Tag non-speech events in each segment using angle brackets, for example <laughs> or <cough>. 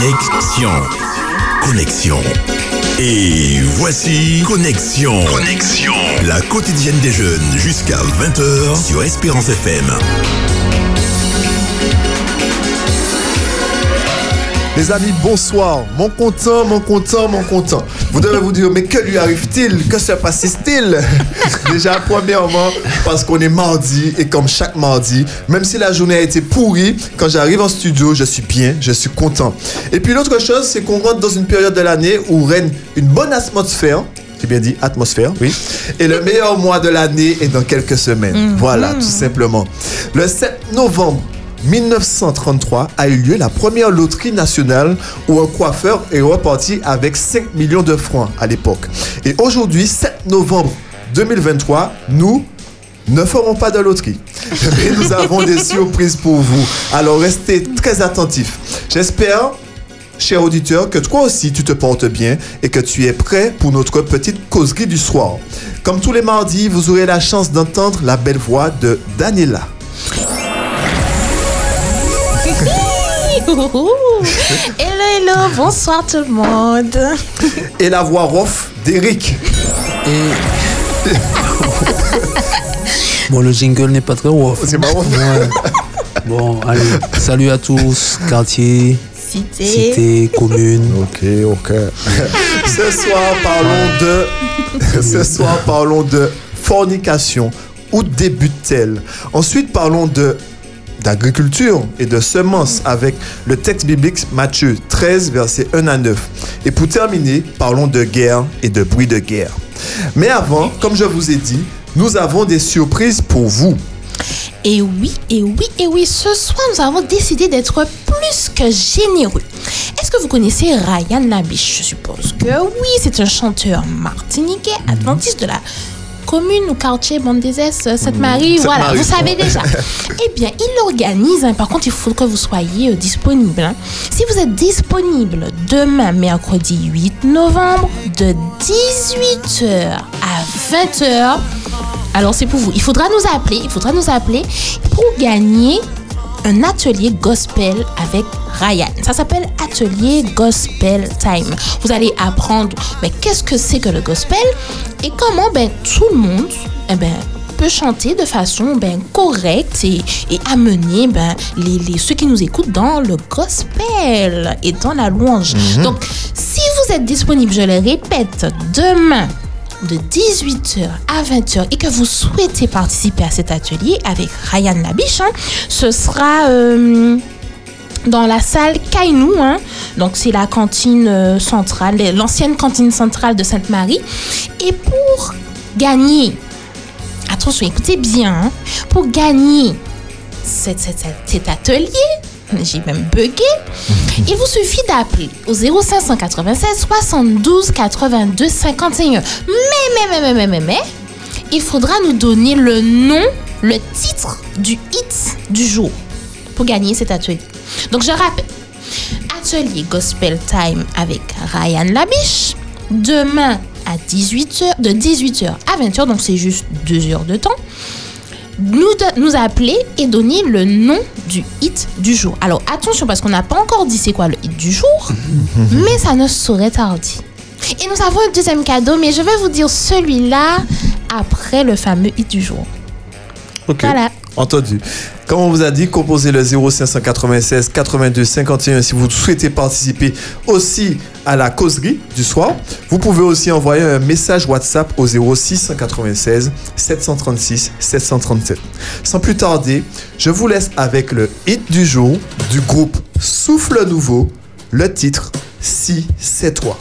Connexion. Connexion. Et voici Connexion. Connexion. La quotidienne des jeunes jusqu'à 20h sur Espérance FM. Les amis, bonsoir. Mon content, mon content, mon content. Vous devez vous dire, mais que lui arrive-t-il? Que se passe-t-il? <laughs> Déjà, premièrement, parce qu'on est mardi et comme chaque mardi, même si la journée a été pourrie, quand j'arrive en studio, je suis bien, je suis content. Et puis l'autre chose, c'est qu'on rentre dans une période de l'année où règne une bonne atmosphère. J'ai bien dit atmosphère, oui. Et le meilleur mois de l'année est dans quelques semaines. Voilà, tout simplement. Le 7 novembre 1933 a eu lieu la première loterie nationale où un coiffeur est reparti avec 5 millions de francs à l'époque. Et aujourd'hui, 7 novembre 2023, nous ne ferons pas de loterie. <laughs> Mais nous avons des surprises pour vous. Alors restez très attentifs. J'espère cher auditeur, que toi aussi tu te portes bien et que tu es prêt pour notre petite causerie du soir. Comme tous les mardis, vous aurez la chance d'entendre la belle voix de Daniela. Hello, hello, bonsoir tout le monde. Et la voix rough d'Eric. Et. <laughs> bon, le jingle n'est pas très rough. C'est marrant. Ouais. Bon, allez, salut à tous, quartier, Cité. cité, commune. Ok, ok. <laughs> Ce soir, parlons de. <laughs> Ce soir, parlons de fornication. Où débute-t-elle? Ensuite, parlons de d'agriculture et de semences avec le texte biblique Matthieu 13, versets 1 à 9. Et pour terminer, parlons de guerre et de bruit de guerre. Mais avant, comme je vous ai dit, nous avons des surprises pour vous. Et oui, et oui, et oui, ce soir, nous avons décidé d'être plus que généreux. Est-ce que vous connaissez Ryan Labiche Je suppose que oui, c'est un chanteur martiniquais, adventiste de la commune ou quartier Bande des Est, Sainte-Marie, voilà, vous savez déjà. <laughs> eh bien, il organise, hein, par contre, il faut que vous soyez euh, disponible. hein. Si vous êtes disponible demain, mercredi 8 novembre, de 18h à 20h, alors c'est pour vous. Il faudra nous appeler, il faudra nous appeler pour gagner un atelier gospel avec Ryan. Ça s'appelle Atelier Gospel Time. Vous allez apprendre ben, qu'est-ce que c'est que le gospel? Et comment ben, tout le monde eh ben, peut chanter de façon ben, correcte et, et amener ben, les, les- ceux qui nous écoutent dans le gospel et dans la louange. Donc, si vous êtes disponible, je le répète, demain, de 18h à 20h et que vous souhaitez participer à cet atelier avec Ryan Labiche, hein, ce sera euh, dans la salle Kainou. hein. Donc, c'est la cantine euh, centrale, l'ancienne cantine centrale de Sainte-Marie. Et pour gagner, attention, écoutez bien, hein, pour gagner cet, cet- cet- cet atelier, j'ai même bugué, <laughs> il vous suffit d'appeler au 0596 72 82 51. Mais, mais, mais, mais, mais, mais, mais, il faudra nous donner le nom, le titre du hit du jour pour gagner cet atelier. Donc, je rappelle, atelier Gospel Time avec Ryan Labiche, demain à 18h, de 18h à 20h, donc c'est juste deux heures de temps nous, nous appeler et donner le nom du hit du jour. Alors attention parce qu'on n'a pas encore dit c'est quoi le hit du jour, <laughs> mais ça ne saurait tarder. Et nous avons un deuxième cadeau, mais je vais vous dire celui-là après le fameux hit du jour. Voilà. Entendu. Comme on vous a dit, composez le 0596 82 51 si vous souhaitez participer aussi à la causerie du soir. Vous pouvez aussi envoyer un message WhatsApp au 06 96 736 737. Sans plus tarder, je vous laisse avec le hit du jour du groupe Souffle Nouveau, le titre Si c'est toi.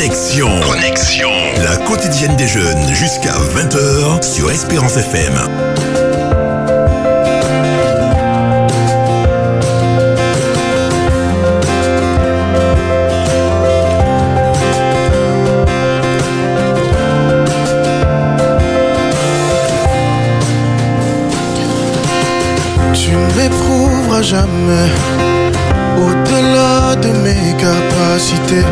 Connexion. Connexion. La quotidienne des jeunes jusqu'à 20h sur Espérance FM. Tu ne m'éprouveras jamais au-delà de mes capacités.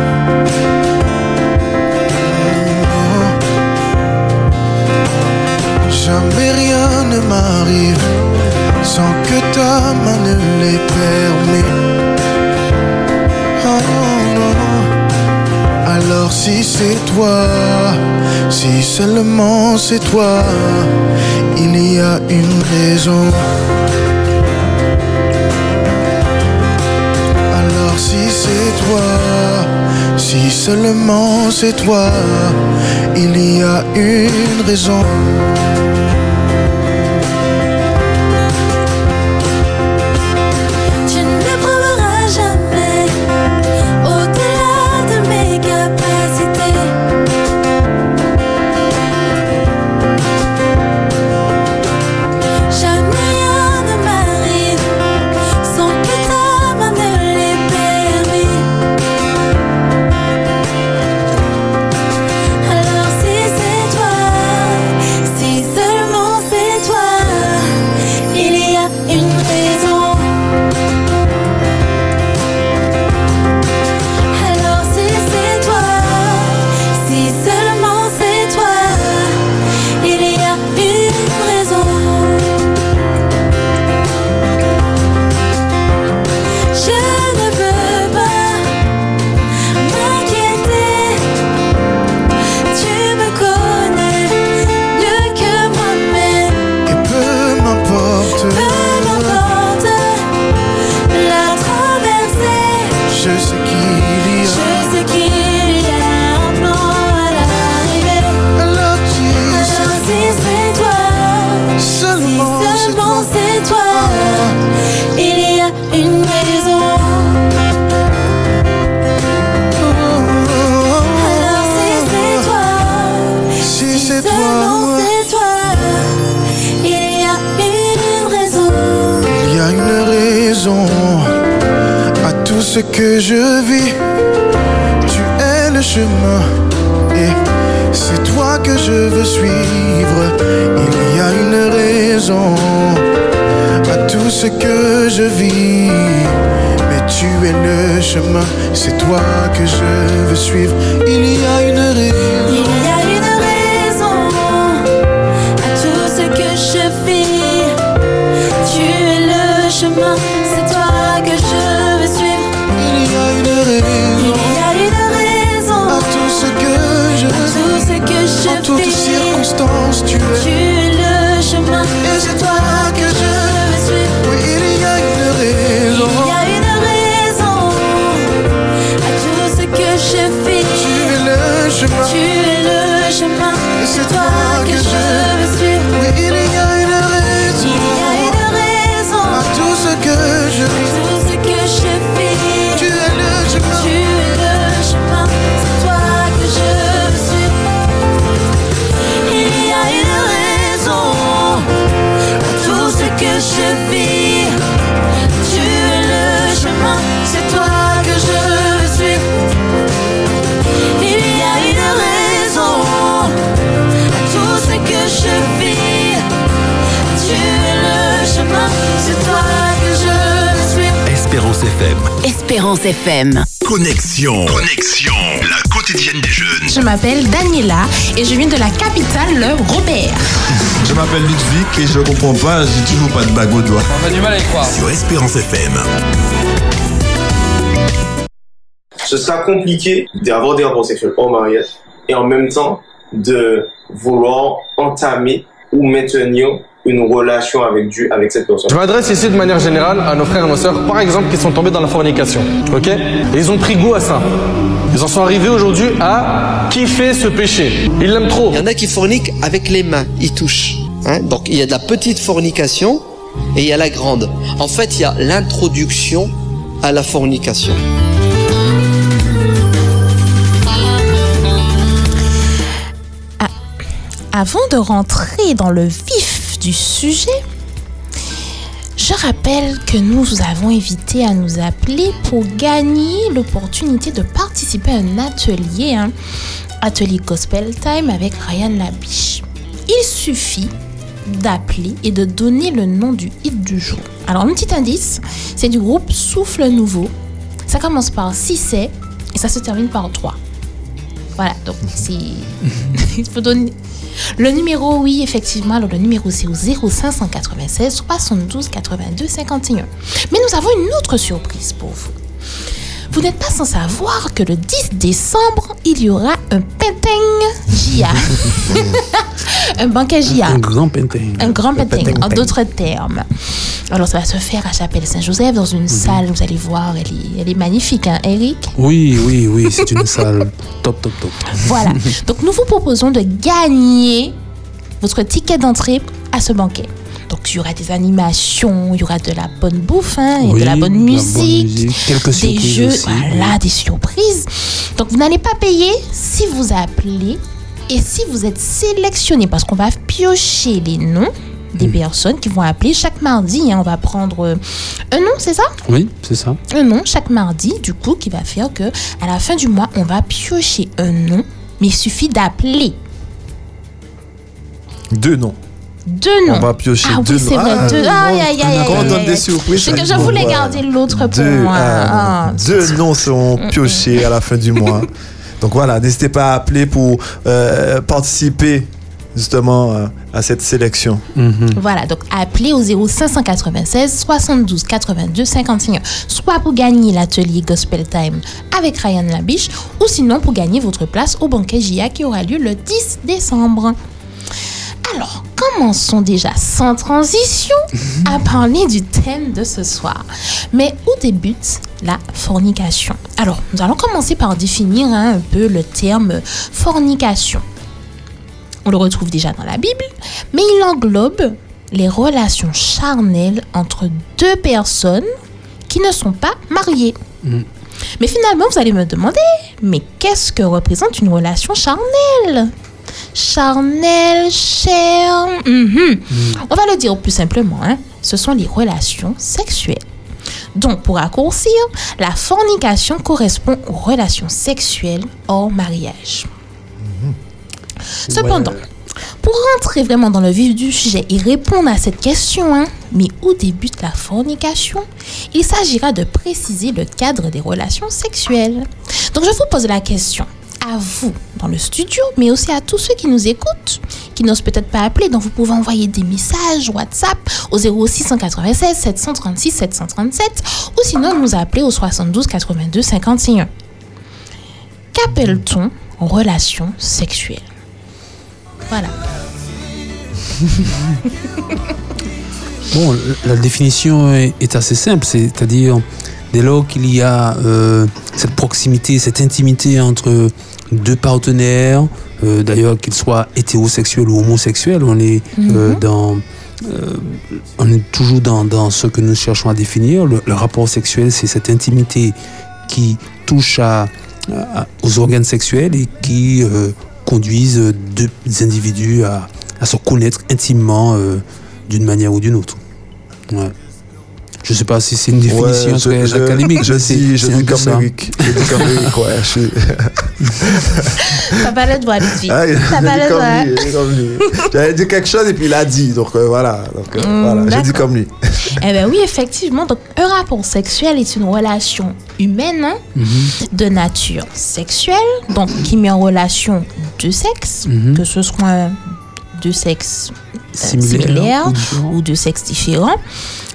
Sans que ta main ne les permet. Oh non. Alors si c'est toi, si seulement c'est toi, il y a une raison. Alors si c'est toi, si seulement c'est toi, il y a une raison. En toutes circonstances, tu Tu es. Espérance FM. Connexion. Connexion. La quotidienne des jeunes. Je m'appelle Daniela et je viens de la capitale, le Robert. Je m'appelle Ludwig et je comprends pas, j'ai toujours pas de bague au doigt. On a du mal à y croire. Sur Espérance FM. ce sera compliqué d'avoir des rapports sexuels hors mariage et en même temps de vouloir entamer ou maintenir une relation avec Dieu, avec cette personne. Je m'adresse ici de manière générale à nos frères et nos sœurs, par exemple, qui sont tombés dans la fornication. Ok? Et ils ont pris goût à ça. Ils en sont arrivés aujourd'hui à kiffer ce péché. Ils l'aiment trop. Il y en a qui forniquent avec les mains, ils touchent. Hein? Donc il y a de la petite fornication et il y a la grande. En fait, il y a l'introduction à la fornication. Avant de rentrer dans le vif du sujet, je rappelle que nous vous avons invité à nous appeler pour gagner l'opportunité de participer à un atelier, hein, atelier Gospel Time avec Ryan Labiche. Il suffit d'appeler et de donner le nom du hit du jour. Alors, un petit indice, c'est du groupe Souffle Nouveau. Ça commence par 6 et ça se termine par 3. Voilà, donc c'est. <laughs> Il faut donner. Le numéro, oui, effectivement, alors le numéro c'est au 0596 72 82 51. Mais nous avons une autre surprise pour vous. Vous n'êtes pas sans savoir que le 10 décembre, il y aura un Penteng JA. <laughs> un banquet JA. Un grand pentin. Un grand painting, painting, en d'autres termes. Alors, ça va se faire à Chapelle Saint-Joseph, dans une salle, vous allez voir, elle est, elle est magnifique, hein, Eric? Oui, oui, oui, c'est une salle <laughs> top, top, top. Voilà. <laughs> Donc, nous vous proposons de gagner votre ticket d'entrée à ce banquet. Donc, il y aura des animations, il y aura de la bonne bouffe, hein, et Oui, de la bonne musique, musique, quelques des jeux, aussi, voilà, des surprises. Donc, vous n'allez pas payer si vous appelez et si vous êtes sélectionné, parce qu'on va piocher les noms des Mm. personnes qui vont appeler chaque mardi. hein. on va prendre euh, un nom, c'est ça? Oui, c'est ça. un nom chaque mardi, du coup, qui va faire que à la fin du mois, on va piocher un nom, mais il suffit d'appeler Deux noms. Deux noms. On va piocher ah deux oui, c'est noms. vrai, Ah, deux. oui, Aïe, aïe, aïe, Quand on aïe, donne aïe, des aïe. surprises, C'est que dit je voulais voilà. garder l'autre pour Deux, moi. ah, Ah, deux noms seront piochés à la fin du mois. <laughs> Donc voilà, n'hésitez pas à appeler pour euh, participer justement euh, à cette sélection. Mhm. Voilà, donc appelez au 0596 72 82 51, soit pour gagner l'atelier Gospel Time avec Ryan Labiche, ou sinon pour gagner votre place au banquet JA qui aura lieu le 10 décembre. Alors, commençons déjà sans transition à parler du thème de ce soir. Mais où débute la fornication? Alors, nous allons commencer par définir hein, un peu le terme fornication. On le retrouve déjà dans la Bible, mais il englobe les relations charnelles entre deux personnes qui ne sont pas mariées. Mais finalement, vous allez me demander, mais qu'est-ce que représente une relation charnelle? Charnelle, chère. mhm. On va le dire plus simplement, hein. ce sont les relations sexuelles. Donc, pour raccourcir, la fornication correspond aux relations sexuelles hors mariage. Cependant, pour rentrer vraiment dans le vif du sujet et répondre à cette question, hein, mais où débute la fornication Il s'agira de préciser le cadre des relations sexuelles. Donc je vous pose la question à vous dans le studio, mais aussi à tous ceux qui nous écoutent, qui n'osent peut-être pas appeler, donc vous pouvez envoyer des messages WhatsApp au 0696 736 737 ou sinon nous appeler au 72 82 51. Qu'appelle-t-on relation sexuelle? Voilà. <laughs> Bon, la définition est assez simple, c'est-à-dire dès lors qu'il y a euh, cette proximité, cette intimité entre deux partenaires, euh, d'ailleurs qu'ils soient hétérosexuels ou homosexuels, on est euh, Mhm. dans euh, on est toujours dans, dans ce que nous cherchons à définir. Le, le rapport sexuel, c'est cette intimité qui touche à, à- aux organes sexuels et qui conduisent deux individus à, à se connaître intimement d'une manière ou d'une autre. Ouais. Je sais pas si c'est une définition Ouais, je- très je- académique. Je je c'est un dis. Eric. Je dis comme Eric, ouais. Je suis... T'as pas le droit, Ludwig. Ah, T'as pas le droit. J'avais dit quelque chose et puis il a dit. Donc euh, voilà. Donc, euh, Mm, voilà. J'ai dit comme lui. Eh bien oui, effectivement. Donc, un rapport sexuel est une relation humaine hein, de nature sexuelle, donc qui met en relation deux sexes, Mhm. que ce soit deux sexes Similaires similaires ou deux sexes différents.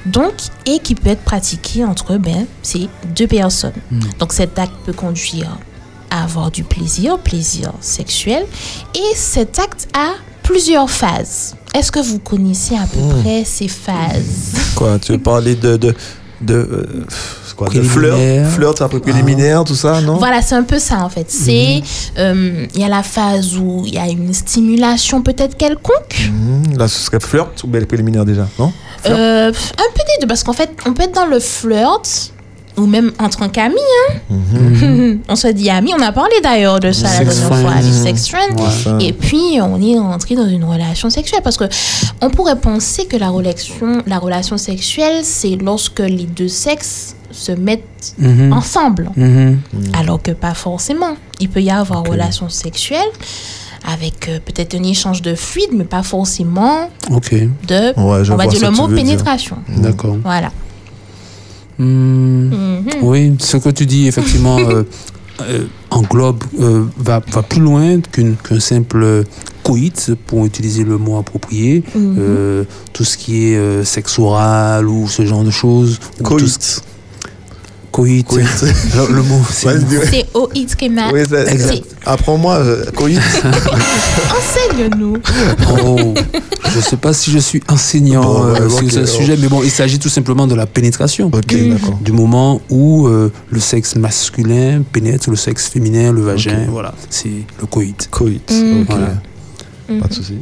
Donc, et qui peut être pratiqué entre ben, ces deux personnes. Mhm. Donc, cet acte peut conduire à avoir du plaisir, plaisir sexuel, et cet acte a plusieurs phases. Est-ce que vous connaissez à peu Mhm. près ces phases? Quoi, tu veux parler de. de, de euh, c'est quoi, de flirt, un peu préliminaire, tout ça, non? Voilà, c'est un peu ça en fait. C'est euh, il y a la phase où il y a une stimulation peut-être quelconque. Mhm, Là, ce serait flirt ou bien préliminaire déjà, non? Euh, un peu des deux parce qu'en fait, on peut être dans le flirt ou même en tant qu'amis. Hein. Mhm. <laughs> on se dit amis. On a parlé d'ailleurs de ça la Sex dernière fois, friends. du sex friend. Ouais. Et puis on est entré dans une relation sexuelle parce que on pourrait penser que la relation, la relation sexuelle, c'est lorsque les deux sexes se mettent Mhm. ensemble. Mhm. Alors que pas forcément. Il peut y avoir relation sexuelle avec euh, peut-être un échange de fluide, mais pas forcément Ok, de, Ouais, on va dire le mot pénétration. d'accord. Voilà. Hmm. Mhm. Oui, ce que tu dis, effectivement, <laughs> euh, euh, englobe, euh, va, va plus loin qu'une- qu'un simple coït, pour utiliser le mot approprié. Mhm. Euh, tout ce qui est euh, sexe oral ou ce genre de choses. ou tout ce- Coït. Coït. Coït. Alors, le mot, c'est. OIT Kéma. Oui, c'est- C'est- Apprends-moi, euh, coït. <laughs> Enseigne-nous. Oh, je ne sais pas si je suis enseignant Bon, euh, sur ce sujet, mais bon, il s'agit tout simplement de la pénétration. Ok, d'accord. Du moment où euh, le sexe masculin pénètre le sexe féminin, le vagin, voilà, c'est le coït. Coït. Mm. Ok. Voilà. Pas de souci.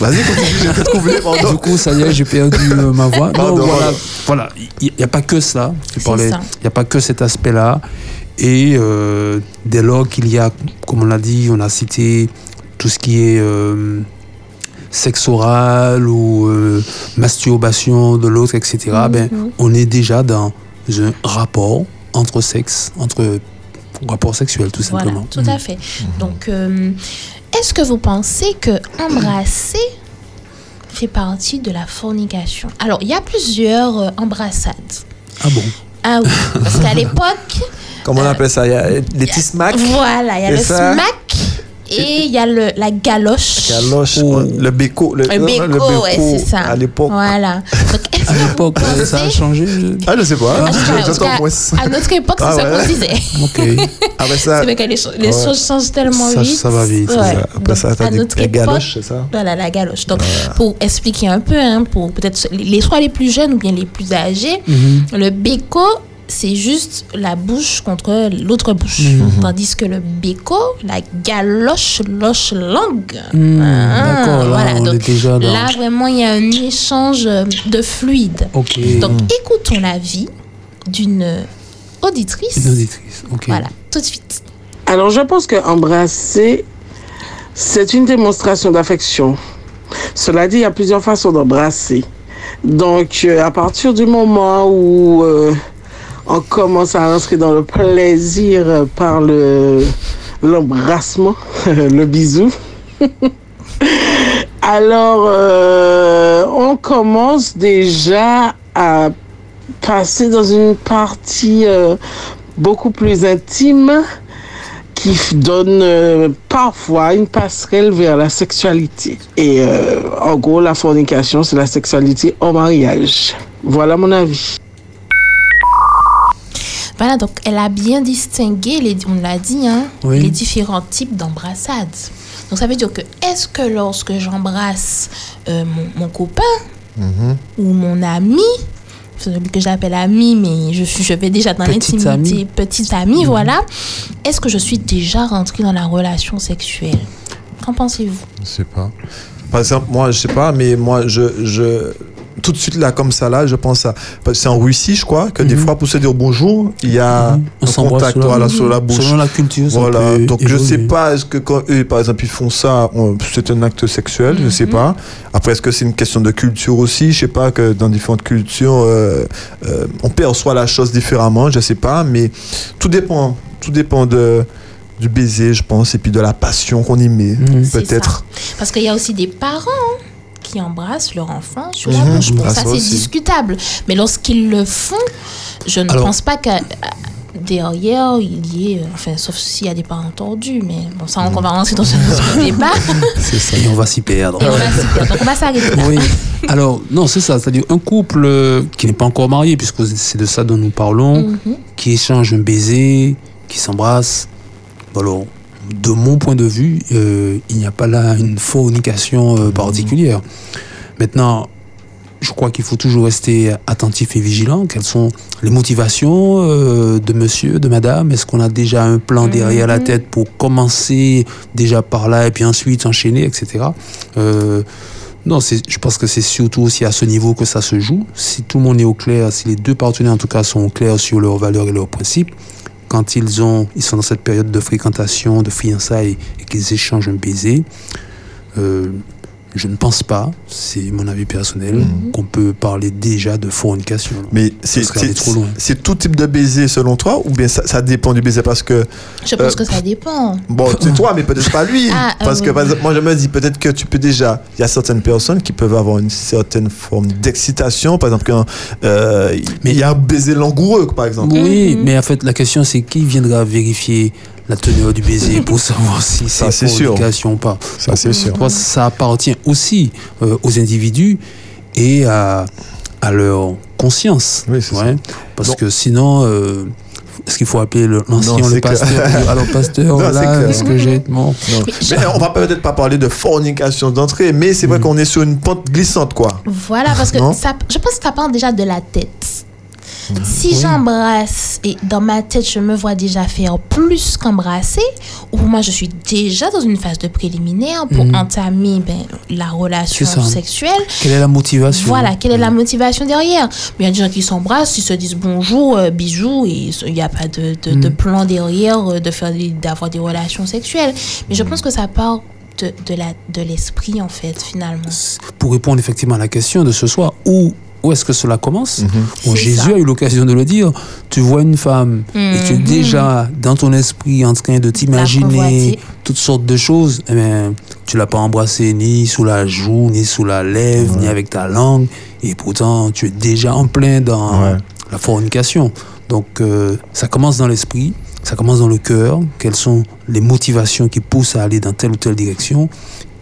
Vas-y, continue, j'ai fait trouver, <laughs> Du coup, ça y est, j'ai perdu euh, ma voix. Pardon, Non, voilà, voilà. voilà, il n'y a pas que ça. Tu parlais, il n'y a pas que cet aspect-là. Et euh, dès lors qu'il y a, comme on l'a dit, on a cité tout ce qui est euh, sexe oral ou euh, masturbation de l'autre, etc. Ben, Mhm. on est déjà dans un rapport entre sexe, entre rapport sexuel, tout Voilà, simplement. tout à fait. Donc, est-ce que vous pensez que embrasser fait partie de la fornication? Alors, il y a plusieurs euh, embrassades. Ah bon? Ah oui, parce qu'à l'époque, Comment on appelle ça? Il y a les petits smacks. voilà, il y a le ça? smack et il y a le, la galoche. Galoche, Oh. le béco. Le, Le béco, ouais, c'est ça. À l'époque. Voilà. Donc, <laughs> est-ce que À l'époque, euh, ça a changé. je- Ah, je sais pas. Moins. à notre époque, <laughs> c'est Ah ça ouais. qu'on disait. <laughs> Ok. Après ça, C'est vrai que les, cho- les Ouais. choses changent tellement Ça- vite. ça va vite, ça. Après Donc, ça, t'as époque, galoches, c'est ça Voilà, la galoche. Donc, pour expliquer un peu, hein, pour peut-être les, soit les plus jeunes ou bien les plus âgés, Mhm. le béco, c'est juste la bouche contre l'autre bouche. Mhm. Tandis que le béco, la galoche, loche langue. Hmm, Ah, D'accord, là, voilà, on donc, est déjà dans. Là, vraiment, il y a un échange de fluide. Donc, écoutons l'avis d'une auditrice. Une auditrice. Ok. Voilà, tout de suite. Alors, je pense que embrasser, c'est une démonstration d'affection. Cela dit, il y a plusieurs façons d'embrasser. Donc, euh, à partir du moment où euh, on commence à rentrer dans le plaisir par le l'embrassement, <laughs> le bisou, <laughs> alors euh, on commence déjà à passer dans une partie euh, beaucoup plus intime qui donne euh, parfois une passerelle vers la sexualité. Et en gros, la fornication, c'est la sexualité au mariage. Voilà mon avis. Voilà, donc elle a bien distingué, les, on l'a dit, hein, Oui. les différents types d'embrassades. Donc ça veut dire que est-ce que lorsque j'embrasse euh, mon, mon copain ou mon ami, celui que j'appelle ami, mais je, je vais déjà dans l'intimité, ami. petit ami, voilà, est-ce que je suis déjà rentrée dans la relation sexuelle? Qu'en pensez-vous? Je sais pas. Par exemple, moi, je sais pas, mais moi, je, je, tout de suite là, comme ça, là, je pense à. C'est en Russie, je crois, que des fois, pour se dire bonjour, il y a Mhm. On un contact sur la voilà, bouche. sur la bouche. Selon la culture, Voilà, donc je sais évoluer. pas, est-ce que quand eux, par exemple, ils font ça, c'est un acte sexuel, je sais pas. Après, est-ce que c'est une question de culture aussi? Je sais pas que dans différentes cultures, euh, euh, on perçoit la chose différemment, je sais pas, mais tout dépend, tout dépend de, du baiser, je pense, et puis de la passion qu'on y met, Mhm. Peut-être. Parce qu'il y a aussi des parents hein, qui embrassent leur enfant sur la Mhm. bouche. Ah, ça, ça c'est discutable. Mais lorsqu'ils le font, je ne Alors- pense pas que derrière, il y ait... euh, Enfin, sauf s'il y a des parents tordus. Mais bon, ça, on va rentrer dans ce dans ce débat. C'est ça. Et on va s'y perdre. Et on va s'y perdre. Donc, on va s'arrêter. Oui. Alors, non, c'est ça. C'est-à-dire un couple euh, qui n'est pas encore marié, puisque c'est de ça dont nous parlons, Mhm. qui échange un baiser, qui s'embrasse. Bon, Alors, de mon point de vue, euh, il n'y a pas là une fornication euh, particulière. Maintenant, je crois qu'il faut toujours rester attentif et vigilant. Quelles sont les motivations euh, de monsieur, de madame? Est-ce qu'on a déjà un plan derrière la tête pour commencer déjà par là et puis ensuite enchaîner, etc. Euh, non, je pense que c'est surtout aussi à ce niveau que ça se joue. Si tout le monde est au clair, si les deux partenaires en tout cas sont au clair sur leurs valeurs et leurs principes, quand ils, ont, ils sont dans cette période de fréquentation, de fiançailles et qu'ils échangent un baiser, euh, je ne pense pas, c'est mon avis personnel, qu'on peut parler déjà de fornication. Mais c'est trop loin. c'est tout type de baiser selon toi ou bien ça, ça dépend du baiser? Parce que Je pense Euh, que ça dépend. bon <laughs> c'est toi mais peut-être pas lui Ah, euh, parce que oui, par oui. exemple moi je me dis peut-être que tu peux déjà il y a certaines personnes qui peuvent avoir une certaine forme d'excitation par exemple quand euh, il Mais- y a un baiser langoureux par exemple Oui, mais en fait, la question, c'est qui viendra vérifier la teneur du baiser <laughs> pour savoir si Ça, c'est fornication ou pas. Ça, c'est sûr. Toi, ça appartient aussi euh, aux individus et à, à leur conscience. Oui, c'est Ouais. Parce que sinon, euh, est-ce qu'il faut appeler le- l'ancien Non, le c'est clair. pasteur Alors, <laughs> pasteur, Non, là, est-ce que j'ai. Bon. Non. Mais on va peut-être pas parler de fornication d'entrée, mais c'est vrai qu'on est sur une pente glissante, quoi. Voilà, parce que Non ça, je pense que ça part déjà de la tête. Si j'embrasse et dans ma tête je me vois déjà faire plus qu'embrasser, ou moi je suis déjà dans une phase de préliminaire pour Mhm. entamer ben, la relation sexuelle, Quelle est la motivation? Voilà, quelle est la motivation derrière? Il y a des gens qui s'embrassent, ils se disent bonjour, euh, bisous, et il n'y a pas de, de, de Mm. plan derrière euh, de faire d'avoir des relations sexuelles. Mais Mm. je pense que ça part de, de l'esprit en fait finalement. Pour répondre effectivement à la question de ce soir, où, où est-ce que cela commence Bon, C'est Jésus ça. a eu l'occasion de le dire. Tu vois une femme et tu es Mhm. déjà dans ton esprit en train de t'imaginer toutes sortes de choses. Eh bien, tu l'as pas embrassé ni sous la joue, ni sous la lèvre, ni avec ta langue. Et pourtant, tu es déjà en plein dans Ouais. la fornication. Donc, euh, ça commence dans l'esprit, ça commence dans le cœur. Quelles sont les motivations qui poussent à aller dans telle ou telle direction?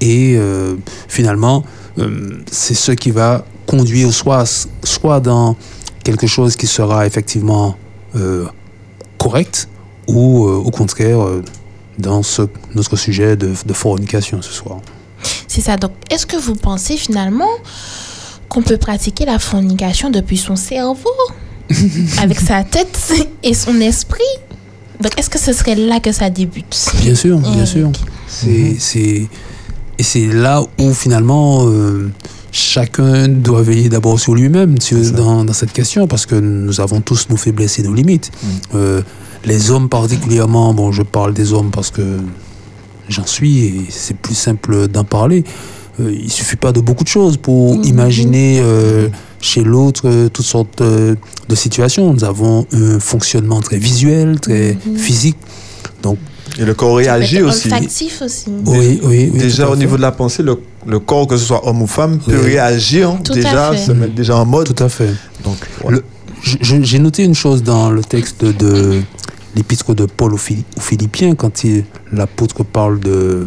Et euh, finalement, euh, c'est ce qui va conduire soit, soit dans quelque chose qui sera effectivement euh, correct ou euh, au contraire euh, dans ce, notre sujet de, de fornication ce soir. C'est ça. Donc, est-ce que vous pensez finalement qu'on peut pratiquer la fornication depuis son cerveau, <laughs> avec sa tête et son esprit? Donc, est-ce que ce serait là que ça débute? Bien sûr, bien sûr. C'est, c'est, et c'est là où finalement euh, chacun doit veiller d'abord sur lui-même dans, dans cette question parce que nous avons tous nos faiblesses et nos limites. Euh, les hommes particulièrement, bon, je parle des hommes parce que j'en suis et c'est plus simple d'en parler. Euh, il suffit pas de beaucoup de choses pour imaginer euh, chez l'autre euh, toutes sortes euh, de situations. Nous avons un fonctionnement très visuel, très physique. Donc, Et le corps réagit aussi. Olfactif aussi. oui, oui, oui, Déjà au fait. niveau de la pensée, le, le corps, que ce soit homme ou femme, peut Oui. réagir Tout déjà, se mettre déjà en mode. Tout à fait. Donc, voilà. J'ai noté une chose dans le texte de l'épître de Paul aux, Phili- aux Philippiens, quand il- l'apôtre parle de.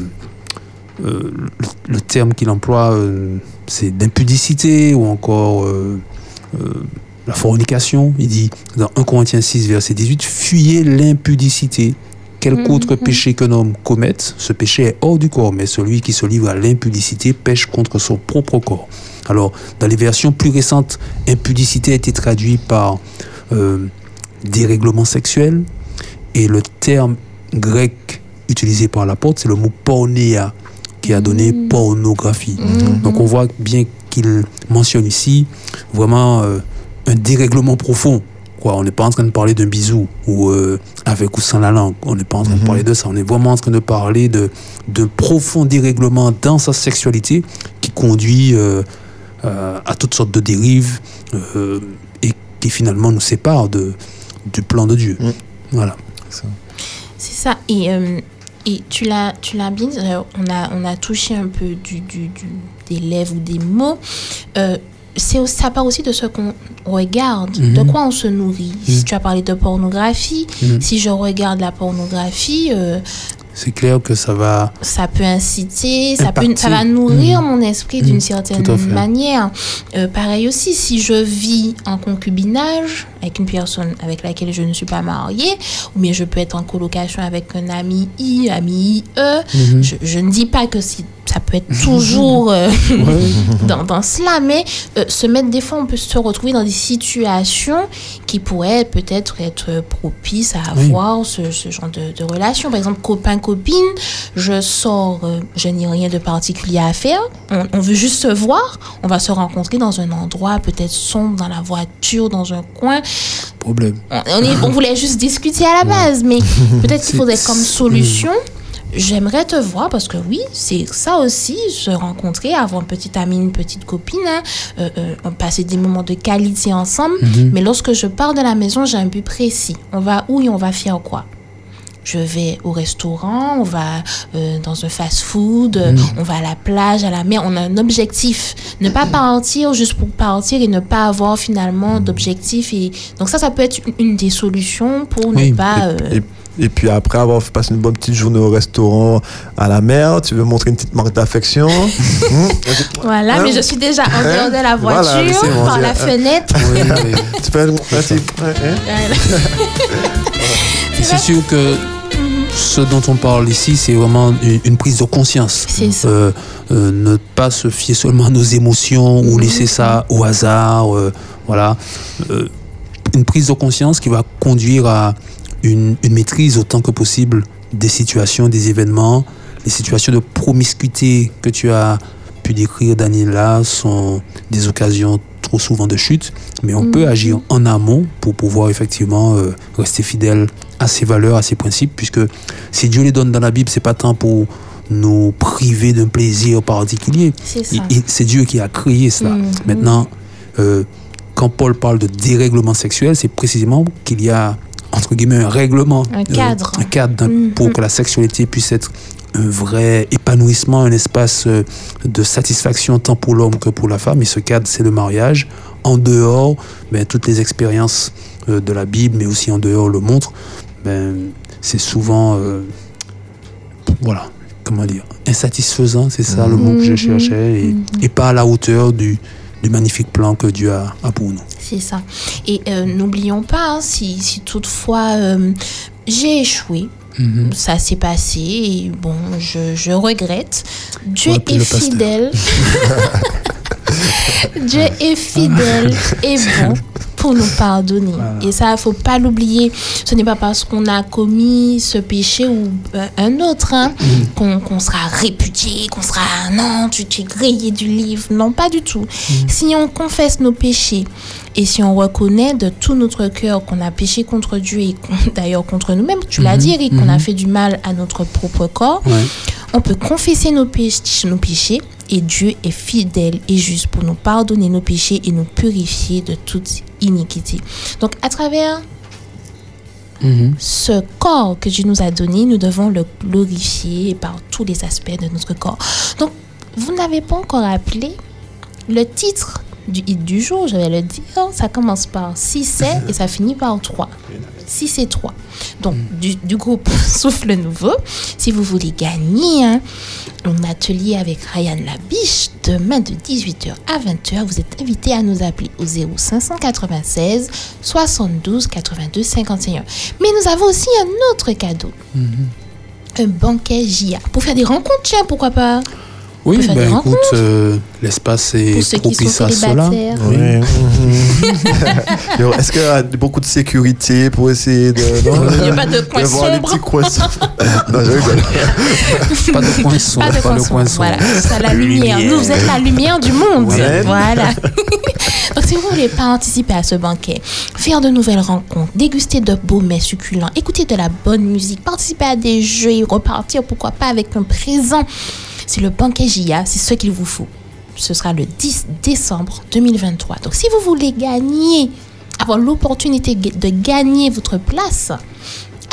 euh, le, le terme qu'il emploie, euh, c'est d'impudicité ou encore euh, euh, la fornication. Il dit dans 1 Corinthiens 6, verset 18 Fuyez l'impudicité. Quelque Mhm. autre péché qu'un homme commette, ce péché est hors du corps, mais celui qui se livre à l'impudicité pêche contre son propre corps. Alors, dans les versions plus récentes, impudicité a été traduit par euh, dérèglement sexuel, et le terme grec utilisé par l'apôtre, c'est le mot pornéa, qui a donné pornographie. Donc on voit bien qu'il mentionne ici vraiment euh, un dérèglement profond. Quoi. On n'est pas en train de parler d'un bisou ou euh, avec ou sans la langue. On n'est pas en train de parler de ça. On est vraiment en train de parler de, de profond dérèglement dans sa sexualité qui conduit euh, euh, à toutes sortes de dérives euh, et qui finalement nous sépare de, du plan de Dieu. Voilà. C'est ça. Et, euh, et tu l'as tu l'as bien dit, on a, on a touché un peu du, du, du- des lèvres ou des mots. Ça part aussi de ce qu'on regarde, Mhm. de quoi on se nourrit. Mhm. Si tu as parlé de pornographie, Mhm. si je regarde la pornographie, euh, C'est clair que ça va. ça peut inciter, ça, peut, ça va nourrir Mhm. mon esprit d'une Mhm. certaine manière. Euh, pareil aussi, si je vis en concubinage avec une personne avec laquelle je ne suis pas mariée, ou bien je peux être en colocation avec un ami I, ami IE, Mhm. je, je ne dis pas que si, ça peut être toujours euh, <laughs> <laughs> dans, dans cela, mais euh, se mettre des fois, on peut se retrouver dans des situations qui pourraient peut-être être propices à Oui. avoir ce, ce genre de, de relation. Par exemple, copain-copine, je sors, euh, je n'ai rien de particulier à faire, on, on veut juste se voir, on va se rencontrer dans un endroit peut-être sombre, dans la voiture, dans un coin. Problème. On, on est- on voulait juste discuter à la base, mais peut-être qu'il <laughs> faudrait comme solution. J'aimerais te voir parce que oui, c'est ça aussi, se rencontrer, avoir un petit ami, une petite copine, hein, euh, euh, passer des moments de qualité ensemble. Mhm. Mais lorsque je pars de la maison, j'ai un but précis. On va où et on va faire quoi? Je vais au restaurant, on va euh, dans un fast-food, euh, on va à la plage, à la mer. On a un objectif. Ne pas partir juste pour partir et ne pas avoir finalement d'objectif. Et donc ça, ça peut être une, une des solutions pour Oui, ne pas. euh, Et, Et puis après avoir passé une bonne petite journée au restaurant à la mer, tu veux montrer une petite marque d'affection? Hmm. <laughs> Voilà, Hein mais je suis déjà en Hein? dehors de la Voilà, voiture, par la fenêtre. Oui, oui. tu peux petit- <laughs> ouais, hein? <laughs> Et c'est sûr que ce dont on parle ici, c'est vraiment une, prise de conscience. Euh, euh, ne pas se fier seulement à nos émotions ou laisser ça au hasard. euh, voilà. Euh, une prise de conscience qui va conduire à une, une maîtrise autant que possible des situations, des événements. Les situations de promiscuité que tu as pu décrire, Daniela, sont des occasions trop souvent de chute, mais on peut Mhm. agir en amont pour pouvoir effectivement euh, rester fidèle à ses valeurs, à ses principes, puisque si Dieu les donne dans la Bible, c'est pas tant pour nous priver d'un plaisir particulier. C'est Dieu qui a créé cela. Mhm. Maintenant, euh, quand Paul parle de dérèglement sexuel, c'est précisément qu'il y a entre guillemets un règlement, Un cadre. un cadre Mhm. pour que la sexualité puisse être un vrai épanouissement, un espace euh, de satisfaction tant pour l'homme que pour la femme. Et ce cadre, c'est le mariage. En dehors, ben, toutes les expériences euh, de la Bible, mais aussi en dehors, le montrent. Ben, c'est souvent, euh, voilà, comment dire, insatisfaisant, c'est ça le mot que je Mhm. cherchais, et, Mhm. et pas à la hauteur du, du magnifique plan que Dieu a, a pour nous. C'est ça. Et euh, n'oublions pas, hein, si, si toutefois euh, j'ai échoué, Mhm. ça s'est passé, et bon, je, je regrette. Dieu est fidèle. <laughs> Dieu est fidèle et bon <laughs> pour nous pardonner. Et ça, il faut pas l'oublier. Ce n'est pas parce qu'on a commis ce péché ou euh, un autre hein, qu'on qu'on sera répudié, qu'on sera non, tu t'es grillé du livre. Non, pas du tout. Si on confesse nos péchés et si on reconnaît de tout notre cœur qu'on a péché contre Dieu et <laughs> d'ailleurs contre nous-mêmes, tu l'as Mhm, dit Eric, qu'on a mhm. fait du mal à notre propre corps, Ouais. on peut confesser nos péchés, nos péchés et Dieu est fidèle et juste pour nous pardonner nos péchés et nous purifier de toute iniquité. Donc à travers Mhm. ce corps que Dieu nous a donné, nous devons le glorifier par tous les aspects de notre corps. Donc vous n'avez pas encore appelé le titre du hit du jour, je vais le dire. Ça commence par 6 et ça finit par 3. 6 et 3. Donc, du, du groupe <laughs> Souffle Nouveau, si vous voulez gagner hein, un atelier avec Ryan Labiche demain de 18h à 20h, vous êtes invité à nous appeler au 0596 72 82 51. Mais nous avons aussi un autre cadeau. Un banquet JA. Pour faire des rencontres, tiens, pourquoi pas? Oui, des ben écoute, rencontres. euh, l'espace est propice à cela. Oui. <laughs> Yo, Est-ce qu'il y a beaucoup de sécurité pour essayer de. non Il n'y a pas de coin voir les sombre. petits coins sombres. <laughs> non, je rigole. <laughs> Pas de coin sombre, Pas de pas de coin sombre. Voilà, c'est la lumière. Nous, vous êtes la lumière du monde. Ouais. Voilà. Donc, si vous voulez participer à ce banquet, faire de nouvelles rencontres, déguster de beaux mets succulents, écouter de la bonne musique, participer à des jeux et repartir, pourquoi pas, avec un présent, c'est le banquet JA, c'est ce qu'il vous faut. Ce sera le 10 décembre 2023. Donc, si vous voulez gagner, avoir l'opportunité de gagner votre place,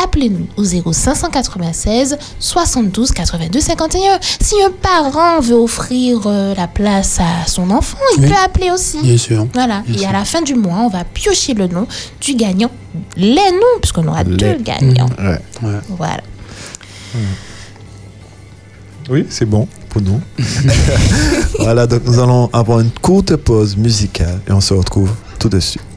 appelez-nous au 0596 72 82 51. Si un parent veut offrir euh, la place à son enfant, il Oui. peut appeler aussi. Bien sûr. Voilà. Bien Et sûr. à la fin du mois, on va piocher le nom du gagnant. Les noms, puisqu'on aura deux gagnants. Ouais. Ouais. Voilà. Oui, c'est bon pour nous. <laughs> voilà, donc nous allons avoir une courte pause musicale et on se retrouve tout de suite.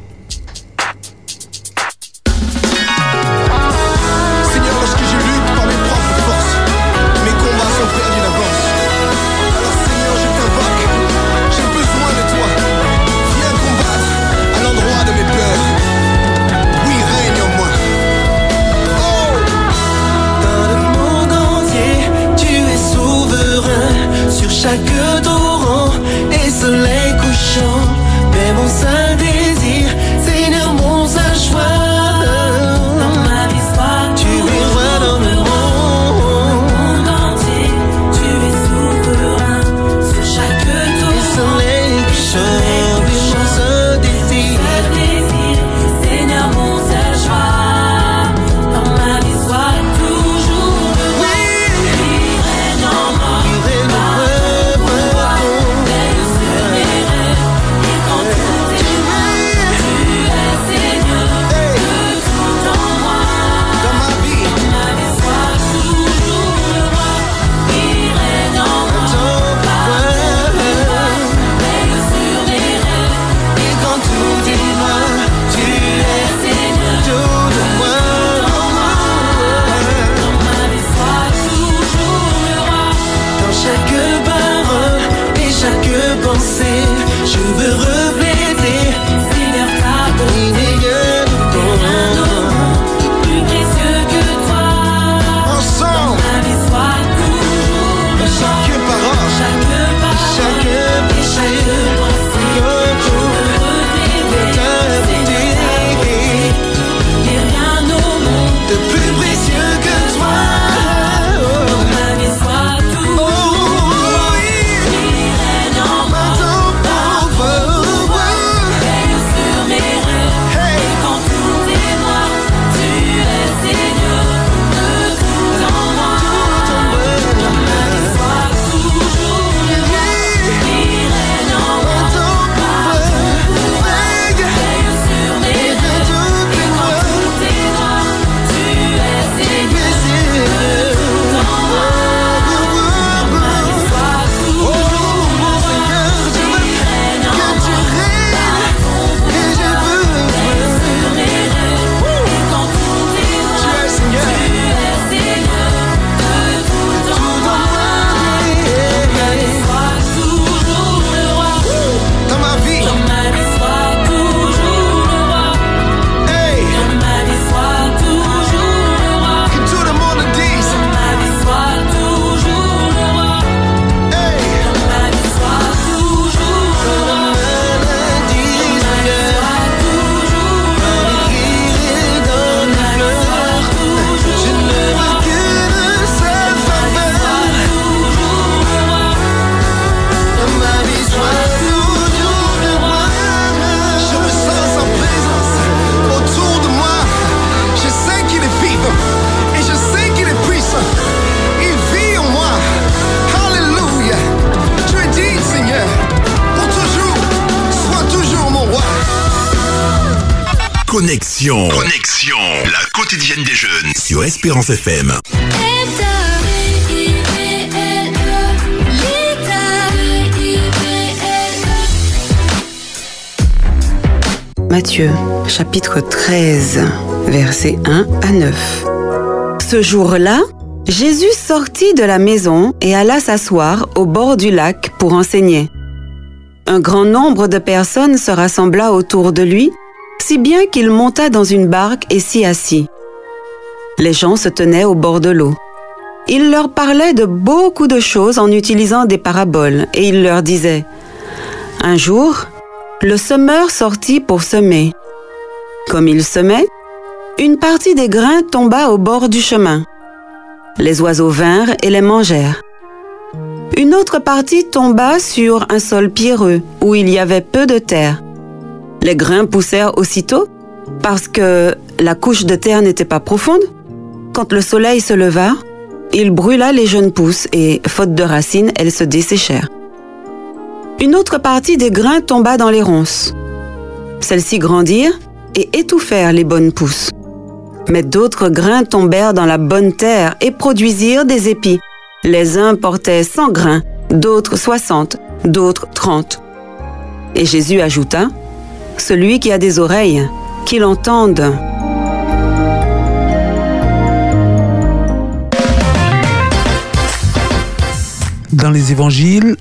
Connexion. Connexion. La quotidienne des jeunes sur Espérance FM. Matthieu, chapitre 13, versets 1 à 9. Ce jour-là, Jésus sortit de la maison et alla s'asseoir au bord du lac pour enseigner. Un grand nombre de personnes se rassembla autour de lui, bien qu'il monta dans une barque et s'y assit. Les gens se tenaient au bord de l'eau. Il leur parlait de beaucoup de choses en utilisant des paraboles et il leur disait Un jour, le semeur sortit pour semer. Comme il semait, une partie des grains tomba au bord du chemin. Les oiseaux vinrent et les mangèrent. Une autre partie tomba sur un sol pierreux où il y avait peu de terre. Les grains poussèrent aussitôt parce que la couche de terre n'était pas profonde. Quand le soleil se leva, il brûla les jeunes pousses et, faute de racines, elles se desséchèrent. Une autre partie des grains tomba dans les ronces. Celles-ci grandirent et étouffèrent les bonnes pousses. Mais d'autres grains tombèrent dans la bonne terre et produisirent des épis. Les uns portaient 100 grains, d'autres 60, d'autres 30. Et Jésus ajouta, Celui qui a des oreilles, qu'il entende. Dans les évangiles,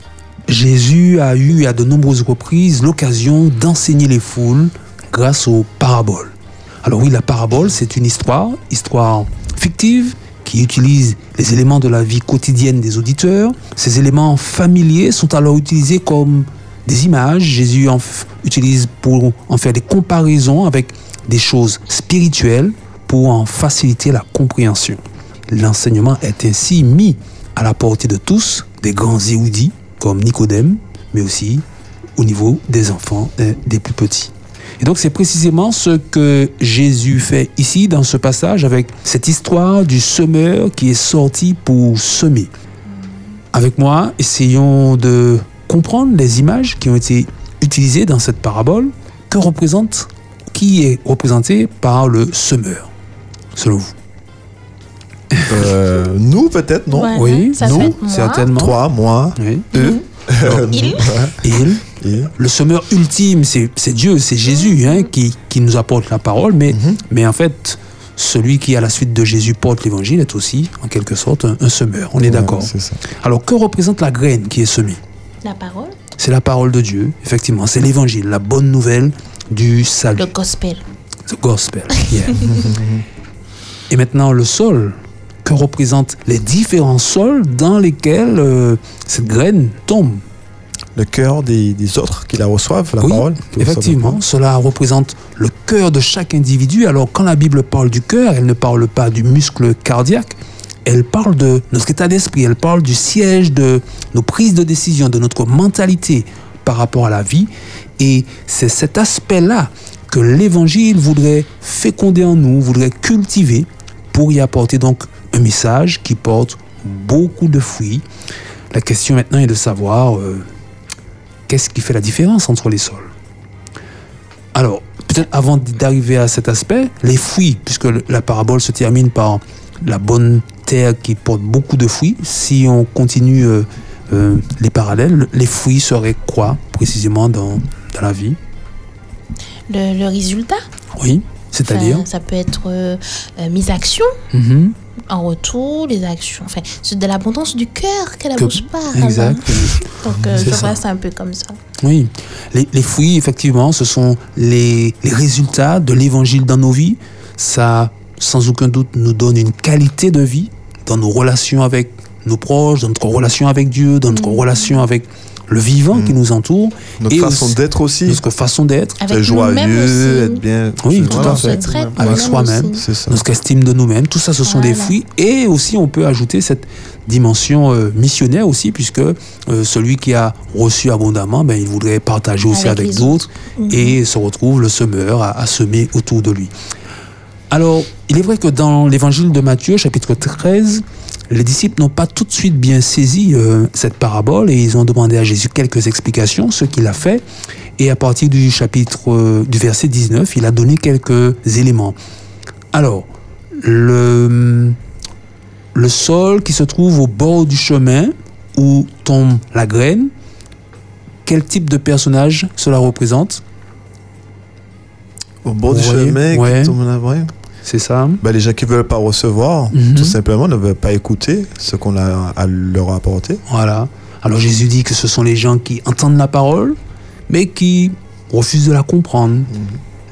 Jésus a eu à de nombreuses reprises l'occasion d'enseigner les foules grâce aux paraboles. Alors oui, la parabole, c'est une histoire, histoire fictive, qui utilise les éléments de la vie quotidienne des auditeurs. Ces éléments familiers sont alors utilisés comme des images. Jésus en utilise pour en faire des comparaisons avec des choses spirituelles pour en faciliter la compréhension. L'enseignement est ainsi mis à la portée de tous, des grands érudits comme Nicodème, mais aussi au niveau des enfants et des plus petits. Et donc c'est précisément ce que Jésus fait ici dans ce passage avec cette histoire du semeur qui est sorti pour semer. Avec moi, essayons de comprendre les images qui ont été utilisées dans cette parabole. Que représente, qui est représenté par le semeur, selon vous? Euh, nous, peut-être, non Ouais, Oui, ça nous, certainement. Toi, moi, Oui. eux. Il. Il, Il. le semeur ultime, c'est Dieu, c'est Jésus hein, qui, qui nous apporte la parole, mais, mais en fait, celui qui, à la suite de Jésus, porte l'évangile est aussi, en quelque sorte, un, un semeur. On est d'accord. Alors, que représente la graine qui est semée? La parole c'est la parole de Dieu, effectivement, c'est l'évangile, la bonne nouvelle du salut. Le gospel. The gospel. yeah. Et maintenant, le sol, que représentent les différents sols dans lesquels euh, cette graine tombe? Le cœur des, des autres qui la reçoivent, la Oui, parole. reçoivent Effectivement, cela représente le cœur de chaque individu. Alors, quand la Bible parle du cœur, elle ne parle pas du muscle cardiaque, elle parle de notre état d'esprit, elle parle du siège de nos prises de décision, de notre mentalité par rapport à la vie. Et c'est cet aspect-là que l'Évangile voudrait féconder en nous, voudrait cultiver pour y apporter donc un message qui porte beaucoup de fruits. La question maintenant est de savoir euh, qu'est-ce qui fait la différence entre les sols? Alors, peut-être avant d'arriver à cet aspect, les fruits, puisque la parabole se termine par la bonne terre qui porte beaucoup de fruits, si on continue euh, euh, les parallèles, les fruits seraient quoi précisément dans, dans la vie? Le, le résultat, Oui, c'est-à-dire? Enfin, ça peut être euh, euh, mes actions. Mhm. En retour, les actions. Enfin, c'est de l'abondance du cœur que la Que- bouche parle. Exact. <laughs> Donc, je ça. vois, c'est un peu comme ça. Oui, les, les fruits, effectivement, ce sont les, les résultats de l'évangile dans nos vies. Ça, sans aucun doute, nous donne une qualité de vie dans nos relations avec nos proches, dans notre relation avec Dieu, dans notre relation avec le vivant qui nous entoure. Notre façon d'être aussi. Notre façon d'être. Avec Être joyeux, être bien. Oui, Voilà. tout à fait. Avec soi-même, aussi. C'est ça. notre estime de nous-mêmes, tout ça, ce sont des fruits. Et aussi, on peut ajouter cette dimension euh, missionnaire aussi, puisque euh, celui qui a reçu abondamment, ben, il voudrait partager aussi Avec d'autres et se retrouve le semeur à, à semer autour de lui. Alors, il est vrai que dans l'évangile de Matthieu, chapitre 13, les disciples n'ont pas tout de suite bien saisi euh, cette parabole et ils ont demandé à Jésus quelques explications, ce qu'il a fait. Et à partir du chapitre, euh, du verset 19, il a donné quelques éléments. Alors, le, le sol qui se trouve au bord du chemin où tombe la graine, quel type de personnage cela représente? Au bord du chemin, Ouais. qui tombe là, ouais. C'est ça Ben, les gens qui ne veulent pas recevoir, Mhm. tout simplement, ne veulent pas écouter ce qu'on a à leur apporter. Voilà. Alors Jésus dit que ce sont les gens qui entendent la parole, mais qui refusent de la comprendre.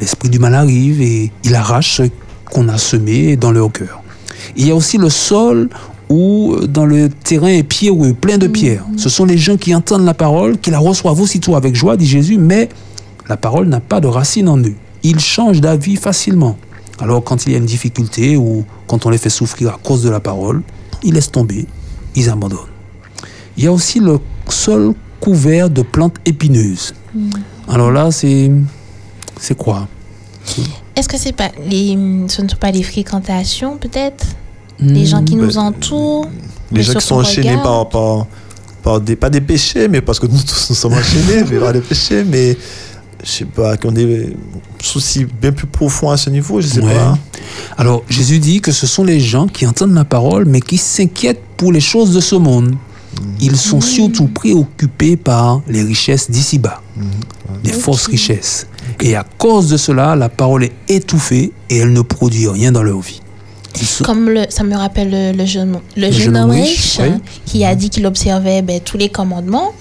L'esprit du mal arrive et il arrache ce qu'on a semé dans leur cœur. Il y a aussi le sol où dans le terrain est pierreux, plein de pierres. Ce sont les gens qui entendent la parole, qui la reçoivent aussitôt avec joie, dit Jésus, mais la parole n'a pas de racine en eux. Ils changent d'avis facilement. Alors quand il y a une difficulté ou quand on les fait souffrir à cause de la parole, ils laissent tomber, ils abandonnent. Il y a aussi le sol couvert de plantes épineuses. Alors là, c'est c'est quoi? Est-ce que c'est pas les, ce ne sont pas les fréquentations, peut-être? Les gens qui nous ben, entourent Les les gens qui sont enchaînés par, par, par des, pas des péchés, mais parce que nous tous nous sommes enchaînés <laughs> vers des péchés, mais je sais pas, qui ont des soucis bien plus profonds à ce niveau, je sais Ouais. pas. Alors Jésus dit que ce sont les gens qui entendent la parole, mais qui s'inquiètent pour les choses de ce monde. Ils sont surtout préoccupés par les richesses d'ici-bas, les fausses richesses. Et à cause de cela, la parole est étouffée et elle ne produit rien dans leur vie. Sont- Comme le, ça me rappelle le, le jeune, le Le jeune jeune homme riche riche, oui. hein, qui a dit qu'il observait ben, tous les commandements.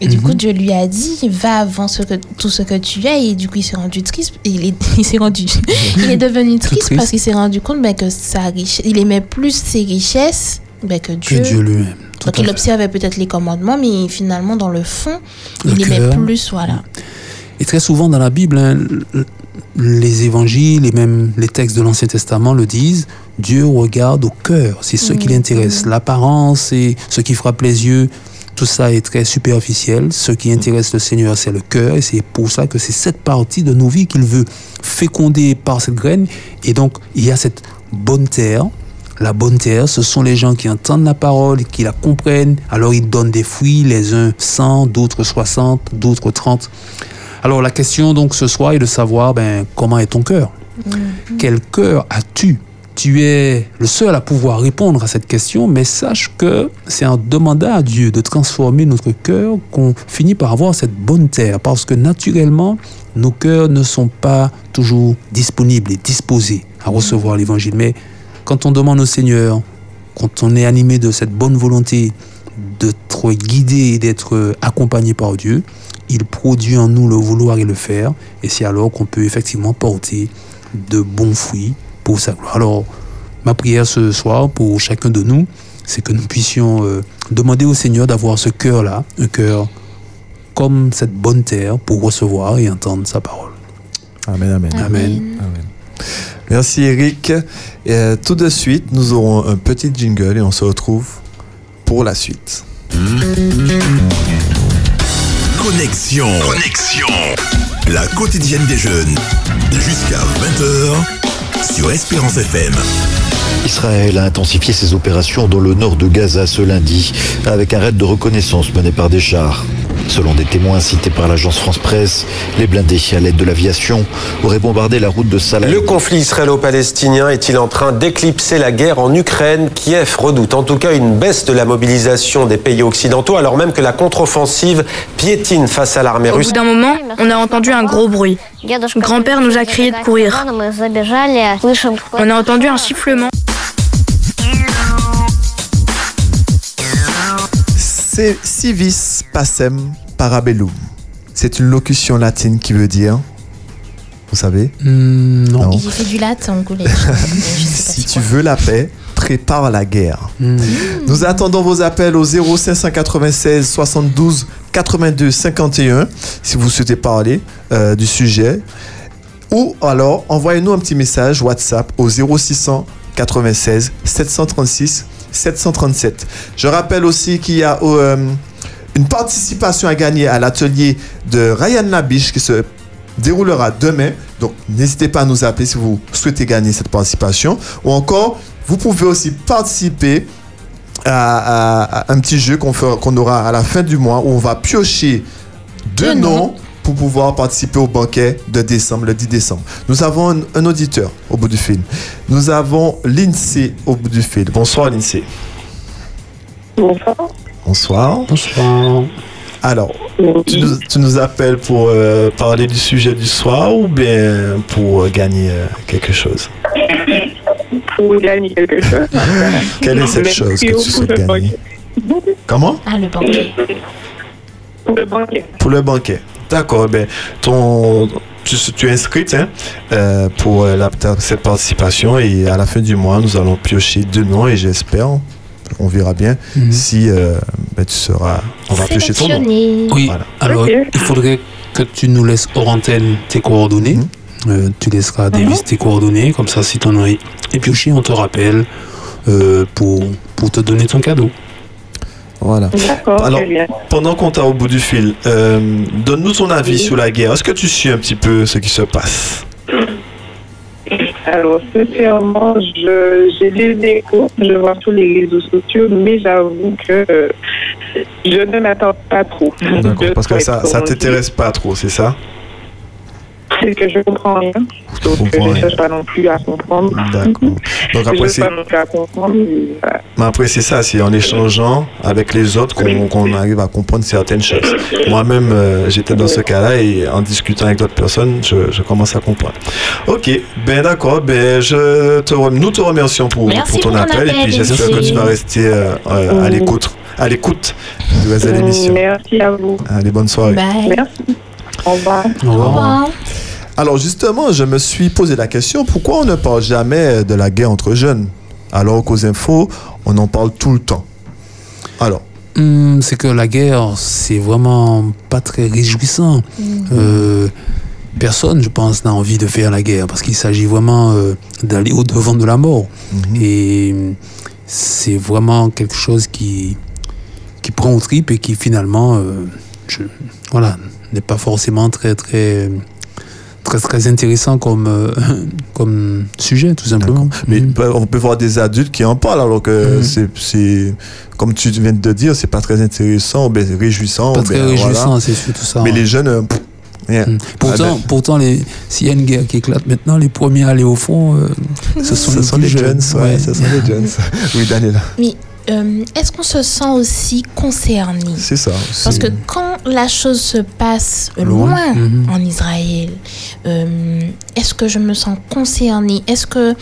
Et du Mhm. coup, Dieu lui a dit, va avant ce que, tout ce que tu as. Et du coup, il s'est rendu triste. Il est, <laughs> il s'est rendu, <laughs> il est devenu triste, triste. parce qu'il s'est rendu compte ben, que sa richesse, il aimait plus ses richesses ben, que Dieu. Que Dieu lui-même. Donc il observait peut-être les commandements, mais finalement, dans le fond, Le il aimait plus, voilà. Et très souvent dans la Bible, hein, les évangiles et même les textes de l'Ancien Testament le disent, Dieu regarde au cœur, c'est ce qui Mhm. l'intéresse. L'apparence et ce qui frappe les yeux, tout ça est très superficiel. Ce qui intéresse le Seigneur, c'est le cœur et c'est pour ça que c'est cette partie de nos vies qu'il veut féconder par cette graine. Et donc, il y a cette bonne terre. La bonne terre, ce sont les gens qui entendent la parole, qui la comprennent. Alors ils donnent des fruits, les uns 100, d'autres 60, d'autres 30. Alors la question donc ce soir est de savoir ben, comment est ton cœur? Quel cœur as-tu? Tu es le seul à pouvoir répondre à cette question, mais sache que c'est en demandant à Dieu de transformer notre cœur qu'on finit par avoir cette bonne terre, parce que naturellement, nos cœurs ne sont pas toujours disponibles et disposés à recevoir l'évangile. Mais quand on demande au Seigneur, quand on est animé de cette bonne volonté d'être guidé et d'être accompagné par Dieu, il produit en nous le vouloir et le faire. Et c'est alors qu'on peut effectivement porter de bons fruits pour sa gloire. Alors, ma prière ce soir pour chacun de nous, c'est que nous puissions euh, demander au Seigneur d'avoir ce cœur-là, un cœur comme cette bonne terre pour recevoir et entendre sa parole. Amen, amen. Amen. Amen. Merci Eric. Et, euh, tout de suite, nous aurons un petit jingle et on se retrouve pour la suite. Connexion. Connexion. La quotidienne des jeunes. Jusqu'à 20h sur Espérance FM. Israël a intensifié ses opérations dans le nord de Gaza ce lundi, avec un raid de reconnaissance mené par des chars. Selon des témoins cités par l'agence France Presse, les blindés, à l'aide de l'aviation, auraient bombardé la route de Salah. Le conflit israélo-palestinien est-il en train d'éclipser la guerre en Ukraine? Kiev redoute en tout cas une baisse de la mobilisation des pays occidentaux, alors même que la contre-offensive piétine face à l'armée Au russe. bout d'un moment, on a entendu un gros bruit. Grand-père nous a crié de courir. On a entendu un sifflement. C'est civis pacem parabellum. C'est une locution latine qui veut dire, vous savez non. J'ai fait du latin collège. <laughs> Si tu veux la paix, prépare la guerre. Nous attendons vos appels au 0596 72 82 51 si vous souhaitez parler euh, du sujet. Ou alors, envoyez-nous un petit message WhatsApp au 0696 736 737. Je rappelle aussi qu'il y a euh, une participation à gagner à l'atelier de Ryan Labiche qui se déroulera demain. Donc, n'hésitez pas à nous appeler si vous souhaitez gagner cette participation. Ou encore, vous pouvez aussi participer à, à- à un petit jeu qu'on aura à la fin du mois où on va piocher deux noms pour pouvoir participer au banquet de décembre, le 10 décembre. Nous avons un, un auditeur au bout du fil. Nous avons l'INSEE au bout du fil. Bonsoir l'INSEE. Bonsoir. Bonsoir. Bonsoir. Alors, tu nous, tu nous appelles pour euh, parler du sujet du soir ou bien pour euh, gagner euh, quelque chose? Pour gagner quelque chose. Quelle est cette Merci chose que tu souhaites gagner? Comment? Ah, le banquet. Pour le banquet. Pour le banquet. D'accord. Ben, ton, tu, tu es inscrite hein, euh, pour euh, la- ta- cette participation et à la fin du mois, nous allons piocher deux noms et j'espère, on verra bien si euh, ben, tu seras. On va piocher ton nom. Oui, Voilà. alors il faudrait que tu nous laisses hors antenne tes coordonnées. Euh, tu laisseras Davis tes coordonnées, comme ça si ton nom est épioché, on te rappelle euh, pour, pour te donner ton cadeau. Voilà. D'accord, Alors, pendant qu'on t'a au bout du fil, euh, donne-nous ton avis sur la guerre. Est-ce que tu suis un petit peu ce qui se passe? Alors, sincèrement, j'ai des échos, je vois sur les réseaux sociaux, mais j'avoue que euh, je ne m'attends pas trop. D'accord, parce que ça, qu'on- t'intéresse pas trop, c'est ça? C'est que je comprends rien. Donc, comprends je ne rien. cherche pas non plus à comprendre. D'accord. <laughs> Donc je après, ne c'est pas non plus à comprendre. mais voilà. mais après, c'est ça, c'est en échangeant avec les autres qu'on arrive à comprendre certaines choses. Moi-même, euh, j'étais dans ce cas-là et en discutant avec d'autres personnes, je, je commence à comprendre. Ok, ben d'accord, ben je te rem- nous te remercions pour, pour ton pour ton appel, et puis j'espère que tu vas rester euh, euh, à l'écoute, à l'écoute de l'émission. Merci à vous. Allez, bonne soirée. Bye. Merci. Au revoir. Au revoir. Alors justement, je me suis posé la question, pourquoi on ne parle jamais de la guerre entre jeunes? Alors qu'aux infos, on en parle tout le temps. Alors, Hum, c'est que la guerre, c'est vraiment pas très réjouissant. Euh, personne, je pense, n'a envie de faire la guerre parce qu'il s'agit vraiment euh, d'aller au devant de la mort. Et hum, c'est vraiment quelque chose qui, qui prend au trip et qui finalement, euh, je- voilà, n'est pas forcément très, très, très, très intéressant comme, euh, <laughs> comme sujet, tout simplement. mais bah, on peut voir des adultes qui en parlent alors que c'est- c'est, comme tu viens de dire, c'est pas très intéressant, ou bien réjouissant. Pas très réjouissant, voilà. c'est surtout ça. Mais les jeunes, euh, pff, rien. Pourtant, Ah ben, pourtant les- s'il y a une guerre qui éclate maintenant, les premiers à aller au front, euh, ce <laughs> sont ce les, sont les jeunes, ouais, ouais. ce sont les jeunes. <laughs> oui, Daniela. Mais euh, est-ce qu'on se sent aussi concerné C'est ça. Parce que quand la chose se passe Loin. loin, Mhm. en Israël, euh, est-ce que je me sens concernée? Est-ce que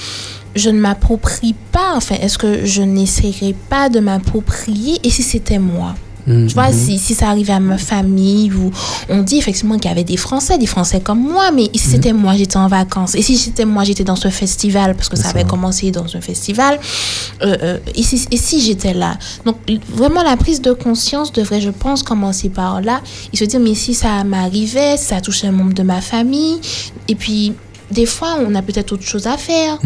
je ne m'approprie pas, enfin, est-ce que je n'essaierai pas de m'approprier? Et si c'était moi? Mhm. Tu vois, si, si ça arrivait à ma famille, ou on dit effectivement qu'il y avait des Français, des Français comme moi, mais si c'était moi, j'étais en vacances, et si c'était moi, j'étais dans ce festival, parce que ça avait commencé dans un festival, euh, euh, et si, et si j'étais là? Donc, vraiment, la prise de conscience devrait, je pense, commencer par là, et se dire, mais si ça m'arrivait, si ça touchait un membre de ma famille, et puis, des fois, on a peut-être autre chose à faire.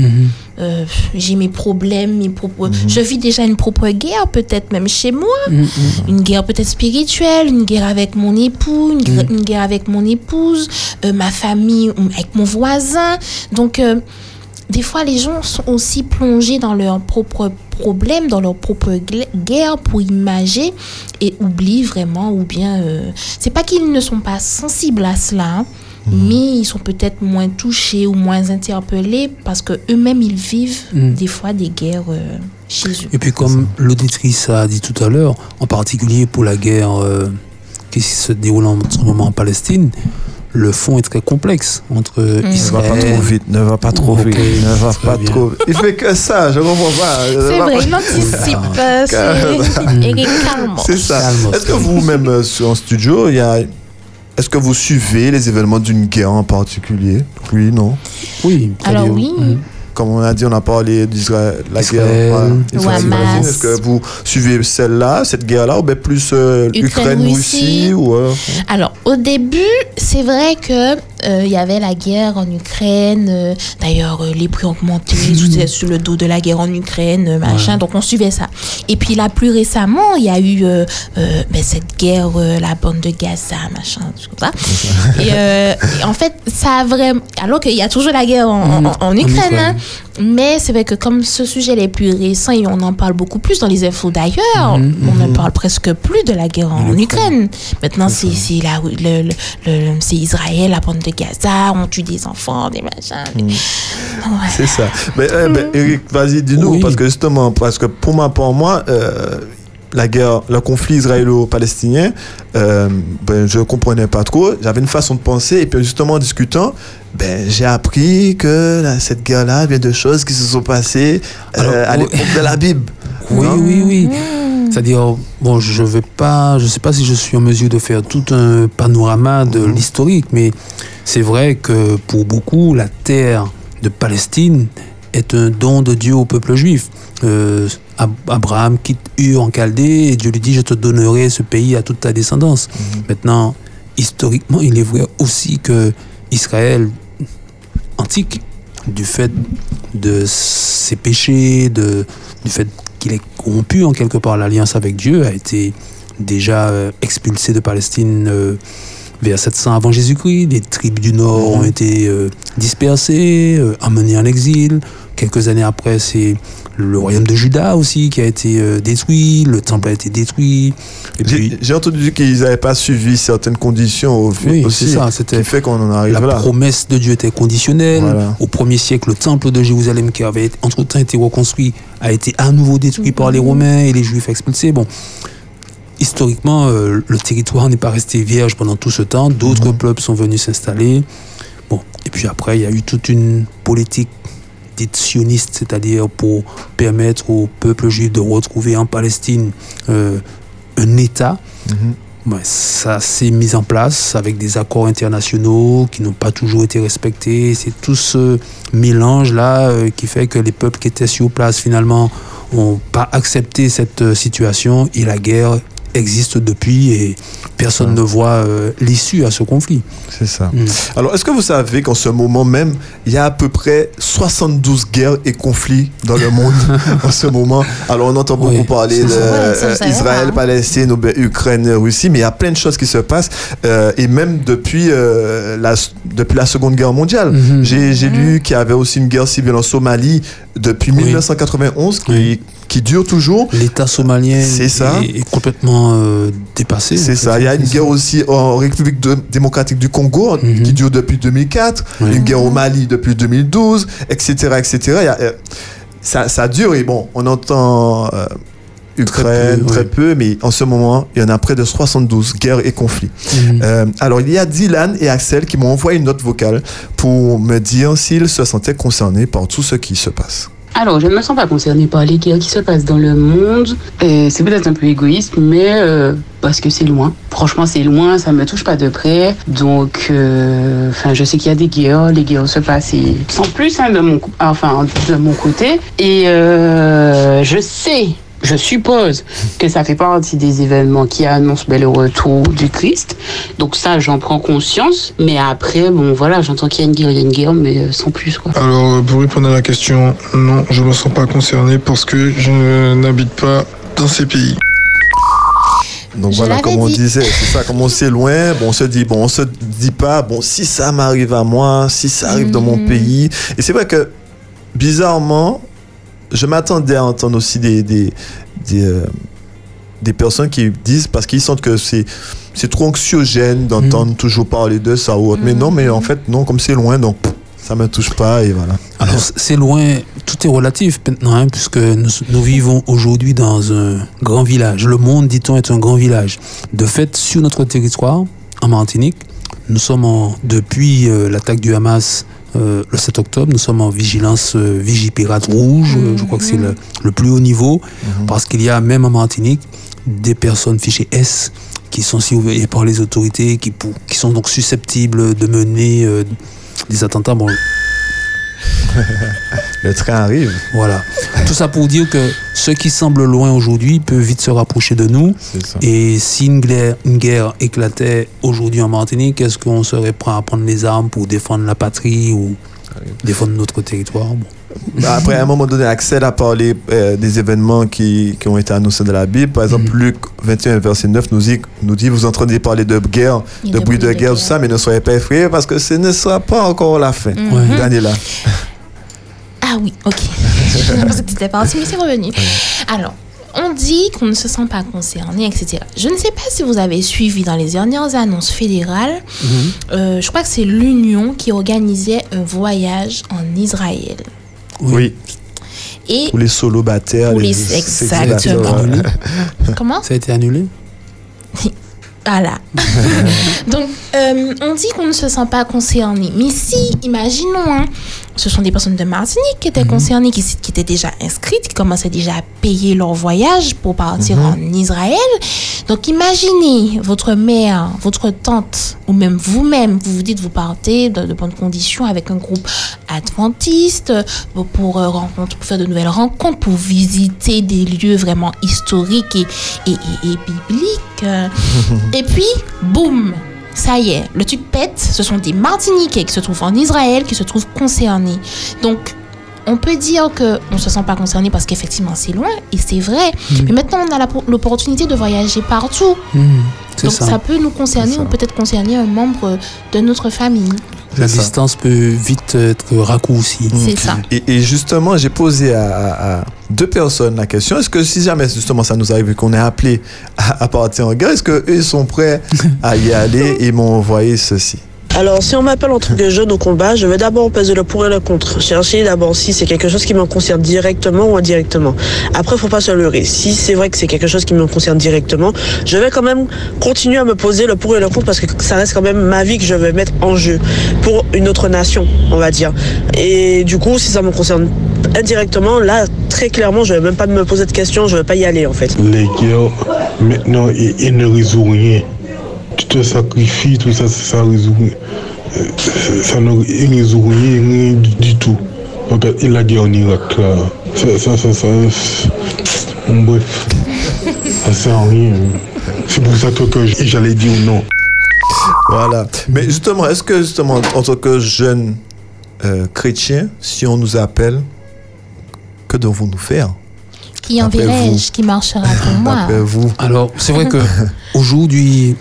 Euh, j'ai mes problèmes, mes propres... je vis déjà une propre guerre, peut-être même chez moi. Une guerre peut-être spirituelle, une guerre avec mon époux, une, guerre, une guerre avec mon épouse, euh, ma famille, avec mon voisin. Donc, euh, des fois, les gens sont aussi plongés dans leurs propres problèmes, dans leur propre gla- guerre pour imager et oublient vraiment, ou bien... c'est pas qu'ils ne sont pas sensibles à cela, hein, mais ils sont peut-être moins touchés ou moins interpellés parce que eux-mêmes ils vivent Mm. des fois des guerres euh, chez eux. Et puis comme l'auditrice a dit tout à l'heure, en particulier pour la guerre euh, qui se déroule en ce moment en Palestine, le fond est très complexe entre Ne va Israël... pas trop vite, ne va pas trop vite, ne va très pas bien. trop vite. Il fait que ça, je comprends pas. C'est vrai, il anticipe. <laughs> euh, c'est- Calmos. <laughs> C'est ça. Est-ce que vous-même, sur- en studio, il y a... Est-ce que vous suivez les événements d'une guerre en particulier? Oui, non? Oui. Alors oui. Comme on a dit, on a parlé d'Israël, la Israël. guerre. voilà, Israël. Est-ce que vous suivez celle-là, cette guerre-là, ou bien plus euh, Ukraine, Ukraine-Russie. Russie ou, euh, Alors, au début, c'est vrai que euh, il y avait la guerre en Ukraine. euh, D'ailleurs, euh, les prix <laughs> tout était sur le dos de la guerre en Ukraine, euh, machin. Donc, on suivait ça. Et puis là, plus récemment, il y a eu euh, euh, ben, cette guerre, euh, la bande de Gaza, machin, tout ça. Et, euh, et en fait, ça a vraiment. Alors qu'il y a toujours la guerre en, en- en Ukraine, hein. mais c'est vrai que comme ce sujet est plus récent et on en parle beaucoup plus dans les infos d'ailleurs, Mhm, on ne parle presque plus de la guerre en Ukraine. Maintenant, c'est Israël, la bande de Gaza, on tue des enfants, des machins. Ouais. C'est ça. Mais, euh, ben, Eric, vas-y, dis-nous, parce que justement, parce que pour ma part, moi, euh, la guerre, le conflit israélo-palestinien, euh, ben, je comprenais pas trop. J'avais une façon de penser, et puis justement, en discutant, ben, j'ai appris que là, cette guerre-là vient de choses qui se sont passées euh, à l'époque de la Bible. Oui, Non? oui, oui. C'est-à-dire, bon, je vais pas, je sais pas si je suis en mesure de faire tout un panorama de l'historique, mais c'est vrai que pour beaucoup, la terre de Palestine est un don de Dieu au peuple juif. Euh, Ab- Abraham quitte Ur en Chaldée et Dieu lui dit Je te donnerai ce pays à toute ta descendance. Maintenant, historiquement, il est vrai aussi que Israël antique, du fait de ses péchés, de, du fait qu'il est corrompu en quelque part l'alliance avec Dieu, a été déjà euh, expulsé de Palestine euh, vers 700 avant Jésus-Christ. Les tribus du Nord ont été euh, dispersées, emmenées en exil. Quelques années après, c'est le royaume de Juda aussi qui a été euh, détruit, le temple a été détruit. J'ai entendu qu'ils n'avaient pas suivi certaines conditions au oui, aussi, c'est ça. C'était qui fait qu'on en arrive la là. promesse de Dieu était conditionnelle. Voilà. Au premier siècle, le temple de Jérusalem, qui avait entre-temps été reconstruit, a été à nouveau détruit par les Romains et les Juifs expulsés. Bon, historiquement, euh, le territoire n'est pas resté vierge pendant tout ce temps. D'autres peuples sont venus s'installer. Bon, et puis après, il y a eu toute une politique dite sioniste, c'est-à-dire pour permettre au peuple juif de retrouver en Palestine euh, un État. Ouais, ça s'est mis en place avec des accords internationaux qui n'ont pas toujours été respectés. C'est tout ce mélange-là euh, qui fait que les peuples qui étaient sur place finalement n'ont pas accepté cette euh, situation et la guerre existe depuis et personne ne voit euh, l'issue à ce conflit. C'est ça. Alors, est-ce que vous savez qu'en ce moment même, il y a à peu près 72 guerres et conflits dans le monde <laughs> en ce moment? Alors, on entend beaucoup parler d'Israël, Ouais, hein. Palestine, Ukraine, Russie, mais il y a plein de choses qui se passent. euh, et même depuis, euh, la, depuis la Seconde Guerre mondiale. Mhm. J'ai j'ai lu qu'il y avait aussi une guerre civile en Somalie depuis 1991 qui, qui dure toujours. L'État somalien ça. est, est complètement euh, dépassé. C'est ça. Il y a une guerre aussi en République de- démocratique du Congo Mhm. qui dure depuis 2004, une guerre au Mali depuis 2012, etc. etc. Il y a, ça, ça dure et bon, on entend euh, Ukraine très, peu, mais en ce moment, il y en a près de 72 guerres et conflits. Mhm. Euh, alors, il y a Dylan et Axel qui m'ont envoyé une note vocale pour me dire s'ils se sentaient concernés par tout ce qui se passe. Alors, je ne me sens pas concernée par les guerres qui se passent dans le monde. Et C'est peut-être un peu égoïste, mais euh, parce que c'est loin. Franchement, c'est loin, ça me touche pas de près. Donc, euh, enfin, je sais qu'il y a des guerres, les guerres se passent et sans plus hein, de mon, enfin, de mon côté. Et euh, je sais. Je suppose que ça fait partie des événements qui annoncent ben, le retour du Christ. Donc ça, j'en prends conscience. Mais après, bon, voilà, j'entends qu'il y a une guerre, il y a une guerre, mais euh, sans plus, quoi. Alors, euh, pour répondre à la question, non, je me sens pas concerné parce que je n'habite pas dans ces pays. Donc Je voilà, comme on dit. disait, c'est ça, comme on sait loin, bon, on se dit, bon, on se dit pas, bon, si ça m'arrive à moi, si ça arrive dans mon Mhm. pays. Et c'est vrai que, bizarrement, je m'attendais à entendre aussi des, des, des, euh, des personnes qui disent, parce qu'ils sentent que c'est, c'est trop anxiogène d'entendre toujours parler de ça ou autre. Mais non, mais en fait, non, comme c'est loin, donc ça me touche pas et voilà. Alors, c'est loin, tout est relatif maintenant, hein, puisque nous, nous vivons aujourd'hui dans un grand village. Le monde, dit-on, est un grand village. De fait, sur notre territoire, en Martinique, nous sommes en- depuis euh, l'attaque du Hamas euh, le 7 octobre, nous sommes en vigilance euh, Vigipirate rouge, euh, je crois que c'est le, le plus haut niveau, parce qu'il y a même en Martinique des personnes fichées S qui sont surveillées par les autorités, qui, pour- qui sont donc susceptibles de mener des attentats. Bon, <laughs> Le train arrive. Voilà. Tout ça pour dire que ce qui semble loin aujourd'hui peut vite se rapprocher de nous. Et si une guerre, une guerre éclatait aujourd'hui en Martinique, est-ce qu'on serait prêt à prendre les armes pour défendre la patrie ou défendre notre territoire Bon. Bah, Après, à un moment donné, Axel a parlé euh, des événements qui, qui ont été annoncés dans la Bible. Par exemple, Luc 21, verset 9 nous dit, nous dit Vous entendez parler de guerre, de, bruit de, guerre, tout ça, mais ne soyez pas effrayés parce que ce ne sera pas encore la fin. Mhm. Daniela. Ah oui, ok. <laughs> Je pensais que tu étais parti, mais c'est revenu. Alors, on dit qu'on ne se sent pas concerné, etc. Je ne sais pas si vous avez suivi dans les dernières annonces fédérales, euh, je crois que c'est l'Union qui organisait un voyage en Israël. Oui. Et Pour les solobataires. Les- c'est exactement. annulé. comment? Ça a été annulé? <laughs> Voilà. <laughs> Donc, euh, on dit qu'on ne se sent pas concerné. Mais si, imaginons, hein, ce sont des personnes de Martinique qui étaient concernées, qui, étaient déjà inscrites, qui commençaient déjà à payer leur voyage pour partir en Israël. Donc, imaginez votre mère, votre tante, ou même vous-même, vous vous dites, vous partez de, de bonnes conditions avec un groupe adventiste pour, pour, euh, rencontre- pour faire de nouvelles rencontres, pour visiter des lieux vraiment historiques et, et, et- et bibliques. Euh, et puis, boum, ça y est, le truc pète. Ce sont des Martiniquais qui se trouvent en Israël, qui se trouvent concernés. Donc, on peut dire que on se sent pas concerné parce qu'effectivement c'est loin et c'est vrai. Mais maintenant on a l'opportunité de voyager partout. c'est Donc ça. ça. peut nous concerner ou peut-être concerner un membre de notre famille. La distance peut vite être raccourcie. C'est ça. Et, et justement, j'ai posé à, à- à deux personnes la question est-ce que si jamais justement ça nous arrive et qu'on est appelé à, à partir en guerre, est-ce qu'eux ils sont prêts à y <laughs> aller et m'ont envoyé ceci? Alors, si on m'appelle en tant que jeune au combat, je vais d'abord peser le pour et le contre. Chercher d'abord si c'est quelque chose qui me concerne directement ou indirectement. Après, faut pas se leurrer. Si c'est vrai que c'est quelque chose qui me concerne directement, je vais quand même continuer à me poser le pour et le contre parce que ça reste quand même ma vie que je vais mettre en jeu pour une autre nation, on va dire. Et du coup, si ça me concerne indirectement, là, très clairement, je vais même pas me poser de questions, je vais pas y aller en fait. Les guerres, maintenant, ils, ils ne résout rien. Tu te sacrifies, tout ça, ça résout euh, Ça ne résout rien, rien du, du tout. Regarde, la guerre en Irak, là, ça, ça, ça, bref, ça sert à rien. C'est pour ça que, que j'allais dire non. Voilà. Mais justement, est-ce que justement, en tant que jeune euh, chrétien, si on nous appelle, que devons-nous faire? Qui enverrai-je Qui marchera pour <laughs> moi? Alors, c'est vrai que <laughs> aujourd'hui,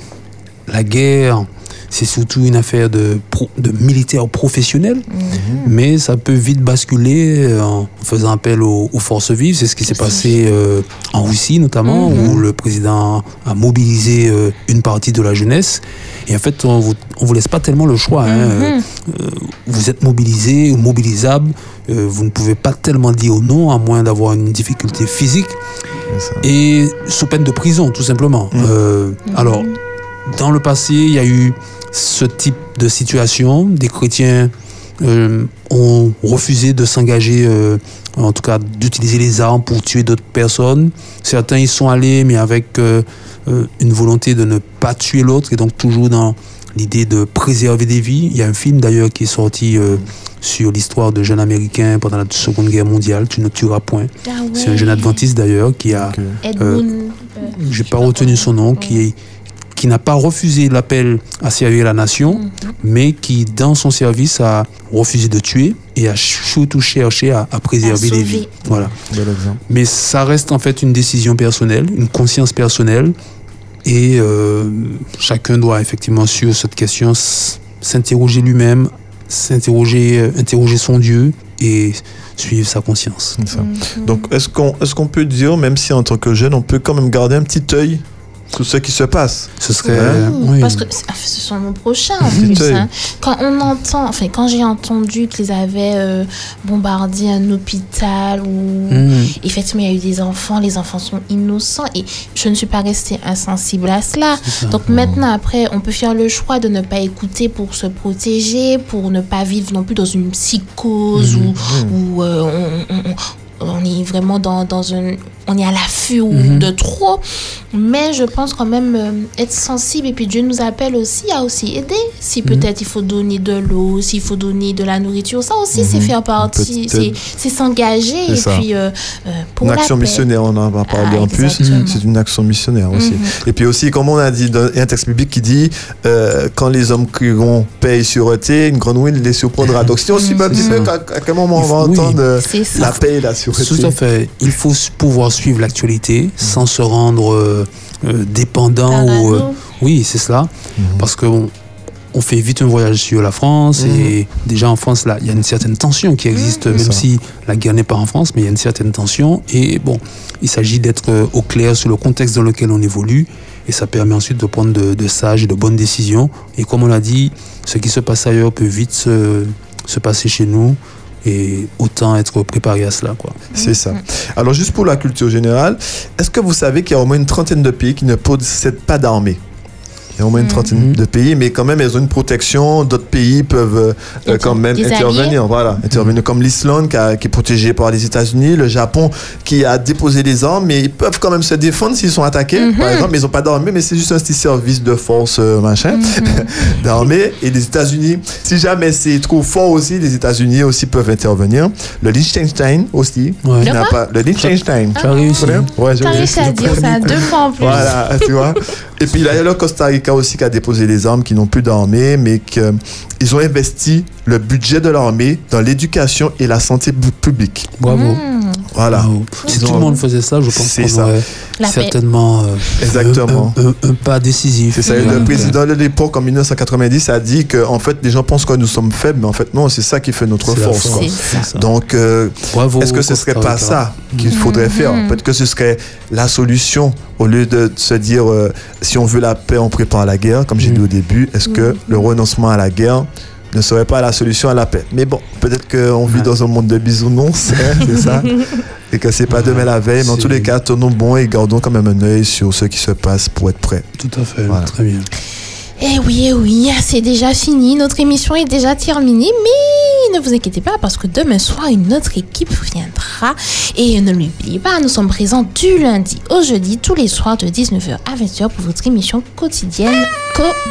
la guerre, c'est surtout une affaire de, pro- de militaires professionnels, Mhm. mais ça peut vite basculer euh, en faisant appel aux, aux forces vives. C'est ce qui s'est passé euh, en Russie notamment, Mhm. où le président a mobilisé euh, une partie de la jeunesse. Et en fait, on vous, on vous laisse pas tellement le choix. hein. Mhm. Euh, vous êtes mobilisé ou mobilisable, vous ne pouvez pas tellement dire non, à moins d'avoir une difficulté physique. Et sous peine de prison, tout simplement. Alors, dans le passé, il y a eu ce type de situation, des chrétiens euh, ont refusé de s'engager, euh, en tout cas d'utiliser les armes pour tuer d'autres personnes. Certains y sont allés, mais avec euh, une volonté de ne pas tuer l'autre, et donc toujours dans l'idée de préserver des vies. Il y a un film d'ailleurs qui est sorti euh, sur l'histoire de jeunes Américains pendant la Seconde Guerre mondiale, Tu ne tueras point. Ah C'est un jeune adventiste d'ailleurs qui a... Edmund, euh, j'ai pas retenu son nom, qui est qui n'a pas refusé l'appel à servir la nation, Mhm. mais qui, dans son service, a refusé de tuer et a surtout cherché à, à préserver À les vies. Voilà. Mais ça reste en fait une décision personnelle, une conscience personnelle, et euh, chacun doit effectivement sur cette question s'interroger lui-même, s'interroger, euh, interroger son Dieu et suivre sa conscience. Donc, est-ce qu'on est qu'on peut dire, même si en tant que jeune, on peut quand même garder un petit œil sur ce qui se passe Ce serait. Mmh, Parce que ce sont nos prochains en Petit plus. hein. Quand on entend, enfin quand j'ai entendu qu'ils avaient euh, bombardé un hôpital où Mmh. effectivement il y a eu des enfants, les enfants sont innocents et je ne suis pas restée insensible à cela. Donc maintenant après on peut faire le choix de ne pas écouter pour se protéger, pour ne pas vivre non plus dans une psychose Mmh. où, où, euh, on, on- on- on est vraiment dans, dans un on est à l'affût Mhm. de trop mais je pense quand même euh, être sensible et puis Dieu nous appelle aussi à aussi aider si peut-être il faut donner de l'eau s'il faut donner de la nourriture ça aussi c'est Mhm. faire partie c'est s'engager et ça. puis euh, euh, pour une la action paix. missionnaire, on en va parler Ah, en plus. C'est une action missionnaire aussi. Mhm. Et puis aussi, comme on a dit, il y a un texte biblique qui dit euh, quand les hommes crieront paix et sûreté, une grande les surprendra. Donc si on suit un petit peu, à, quel moment on va Oui. entendre la paix et la sûreté Tout à fait. Il faut pouvoir suivre l'actualité sans se rendre euh, euh, dépendant ou. euh, oui, c'est cela. Parce qu'on on fait vite un voyage sur la France et déjà en France, là, il y a une certaine tension qui existe, C'est même ça. si la guerre n'est pas en France, mais il y a une certaine tension. Et bon, il s'agit d'être euh, au clair sur le contexte dans lequel on évolue. Et ça permet ensuite de prendre de, de sages et de bonnes décisions. Et comme on l'a dit, ce qui se passe ailleurs peut vite se, se passer chez nous. Et autant être préparé à cela. Quoi. C'est ça. Alors, juste pour la culture générale, est-ce que vous savez qu'il y a au moins une trentaine de pays qui ne possèdent pas d'armée? Il y a au moins une Mm. trentaine de pays, mais quand même, elles ont une protection. D'autres pays peuvent euh, quand même des intervenir. Voilà, intervenir comme l'Islande qui, est protégée par les États-Unis, le Japon qui a déposé les armes, mais ils peuvent quand même se défendre s'ils sont attaqués. Mhm. Par exemple, mais ils n'ont pas d'armée, mais c'est juste un petit service de force euh, machin Mhm. <laughs> d'armée. Et les États-Unis, si jamais c'est trop fort aussi, les États-Unis aussi peuvent intervenir. Le Liechtenstein aussi. Ouais. Le pas, Liechtenstein. Tu as réussi. Ouais, j'ai réussi à dire ça deux fois en plus. voilà, tu vois. Et puis là, il y a le Costa Rica aussi qui a déposé les armes, qui n'ont plus d'armée, mais qu'ils ont investi le budget de l'armée dans l'éducation et la santé pu- publique. Bravo. Mmh. Voilà. Bravo. Si tout le monde faisait ça, je pense C'est qu'on ça. aurait certainement euh, Exactement. Un, un- un pas décisif. C'est ça. Le président de l'époque, en 1990, a dit que, en fait, les gens pensent que nous sommes faibles, mais en fait, non, c'est ça qui fait notre force. Donc, euh, Bravo, est-ce que ce serait pas ça qu'il faudrait faire? Peut-être que ce serait la solution au lieu de se dire euh, si on veut la paix, on prépare la guerre, comme j'ai dit au début. Est-ce que le renoncement à la guerre ne serait pas la solution à la paix Mais bon, peut-être qu'on vit dans un monde de bisounours, hein, c'est <laughs> ça et que c'est pas demain la veille, mais en tous les cas, tenons bon et gardons quand même un œil sur ce qui se passe pour être prêt. Tout à fait, Voilà. très bien. Eh oui, eh oui, c'est déjà fini. Notre émission est déjà terminée. Mais ne vous inquiétez pas parce que demain soir, une autre équipe viendra. Et ne l'oubliez pas, nous sommes présents du lundi au jeudi, tous les soirs de 19h à 20h pour votre émission quotidienne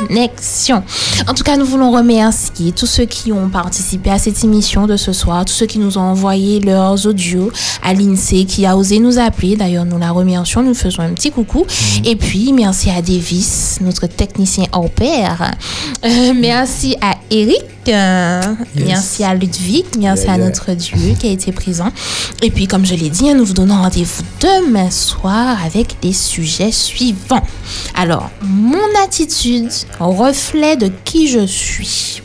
Connexion. En tout cas, nous voulons remercier tous ceux qui ont participé à cette émission de ce soir, tous ceux qui nous ont envoyé leurs audios, à l'INSEE qui a osé nous appeler. D'ailleurs, nous la remercions, nous faisons un petit coucou. Et puis, merci à Davis, notre technicien hors pair. Euh, merci à Eric. Euh, Merci à Ludwig. Merci Yeah, à notre Dieu qui a été présent. Et puis, comme je l'ai dit, nous vous donnons rendez-vous demain soir avec les sujets suivants. Alors, mon attitude, reflet de qui je suis.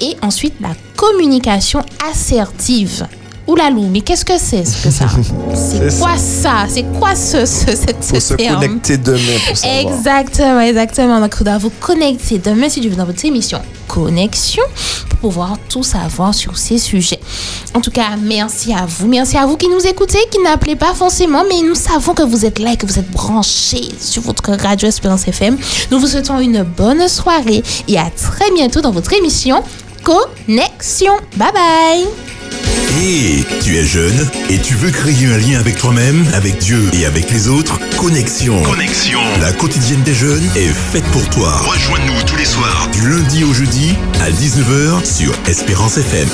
Et ensuite, la communication assertive. Oulalou, mais qu'est-ce que c'est ce que ça? <laughs> C'est quoi ça C'est quoi ce, ce, cette- ce Pour se terme connecter demain pour savoir. Exactement, exactement. Donc, vous vous connecter demain si tu veux dans votre émission Connexion pour pouvoir tout savoir sur ces sujets. En tout cas, merci à vous. Merci à vous qui nous écoutez, qui n'appelez pas forcément, mais nous savons que vous êtes là et que vous êtes branchés sur votre radio Espérance FM. Nous vous souhaitons une bonne soirée et à très bientôt dans votre émission. Connexion. Bye bye. Tu es jeune et tu veux créer un lien avec toi-même, avec Dieu et avec les autres? Connexion. Connexion. La quotidienne des jeunes est faite pour toi. Rejoins-nous tous les soirs du lundi au jeudi à 19h sur Espérance FM.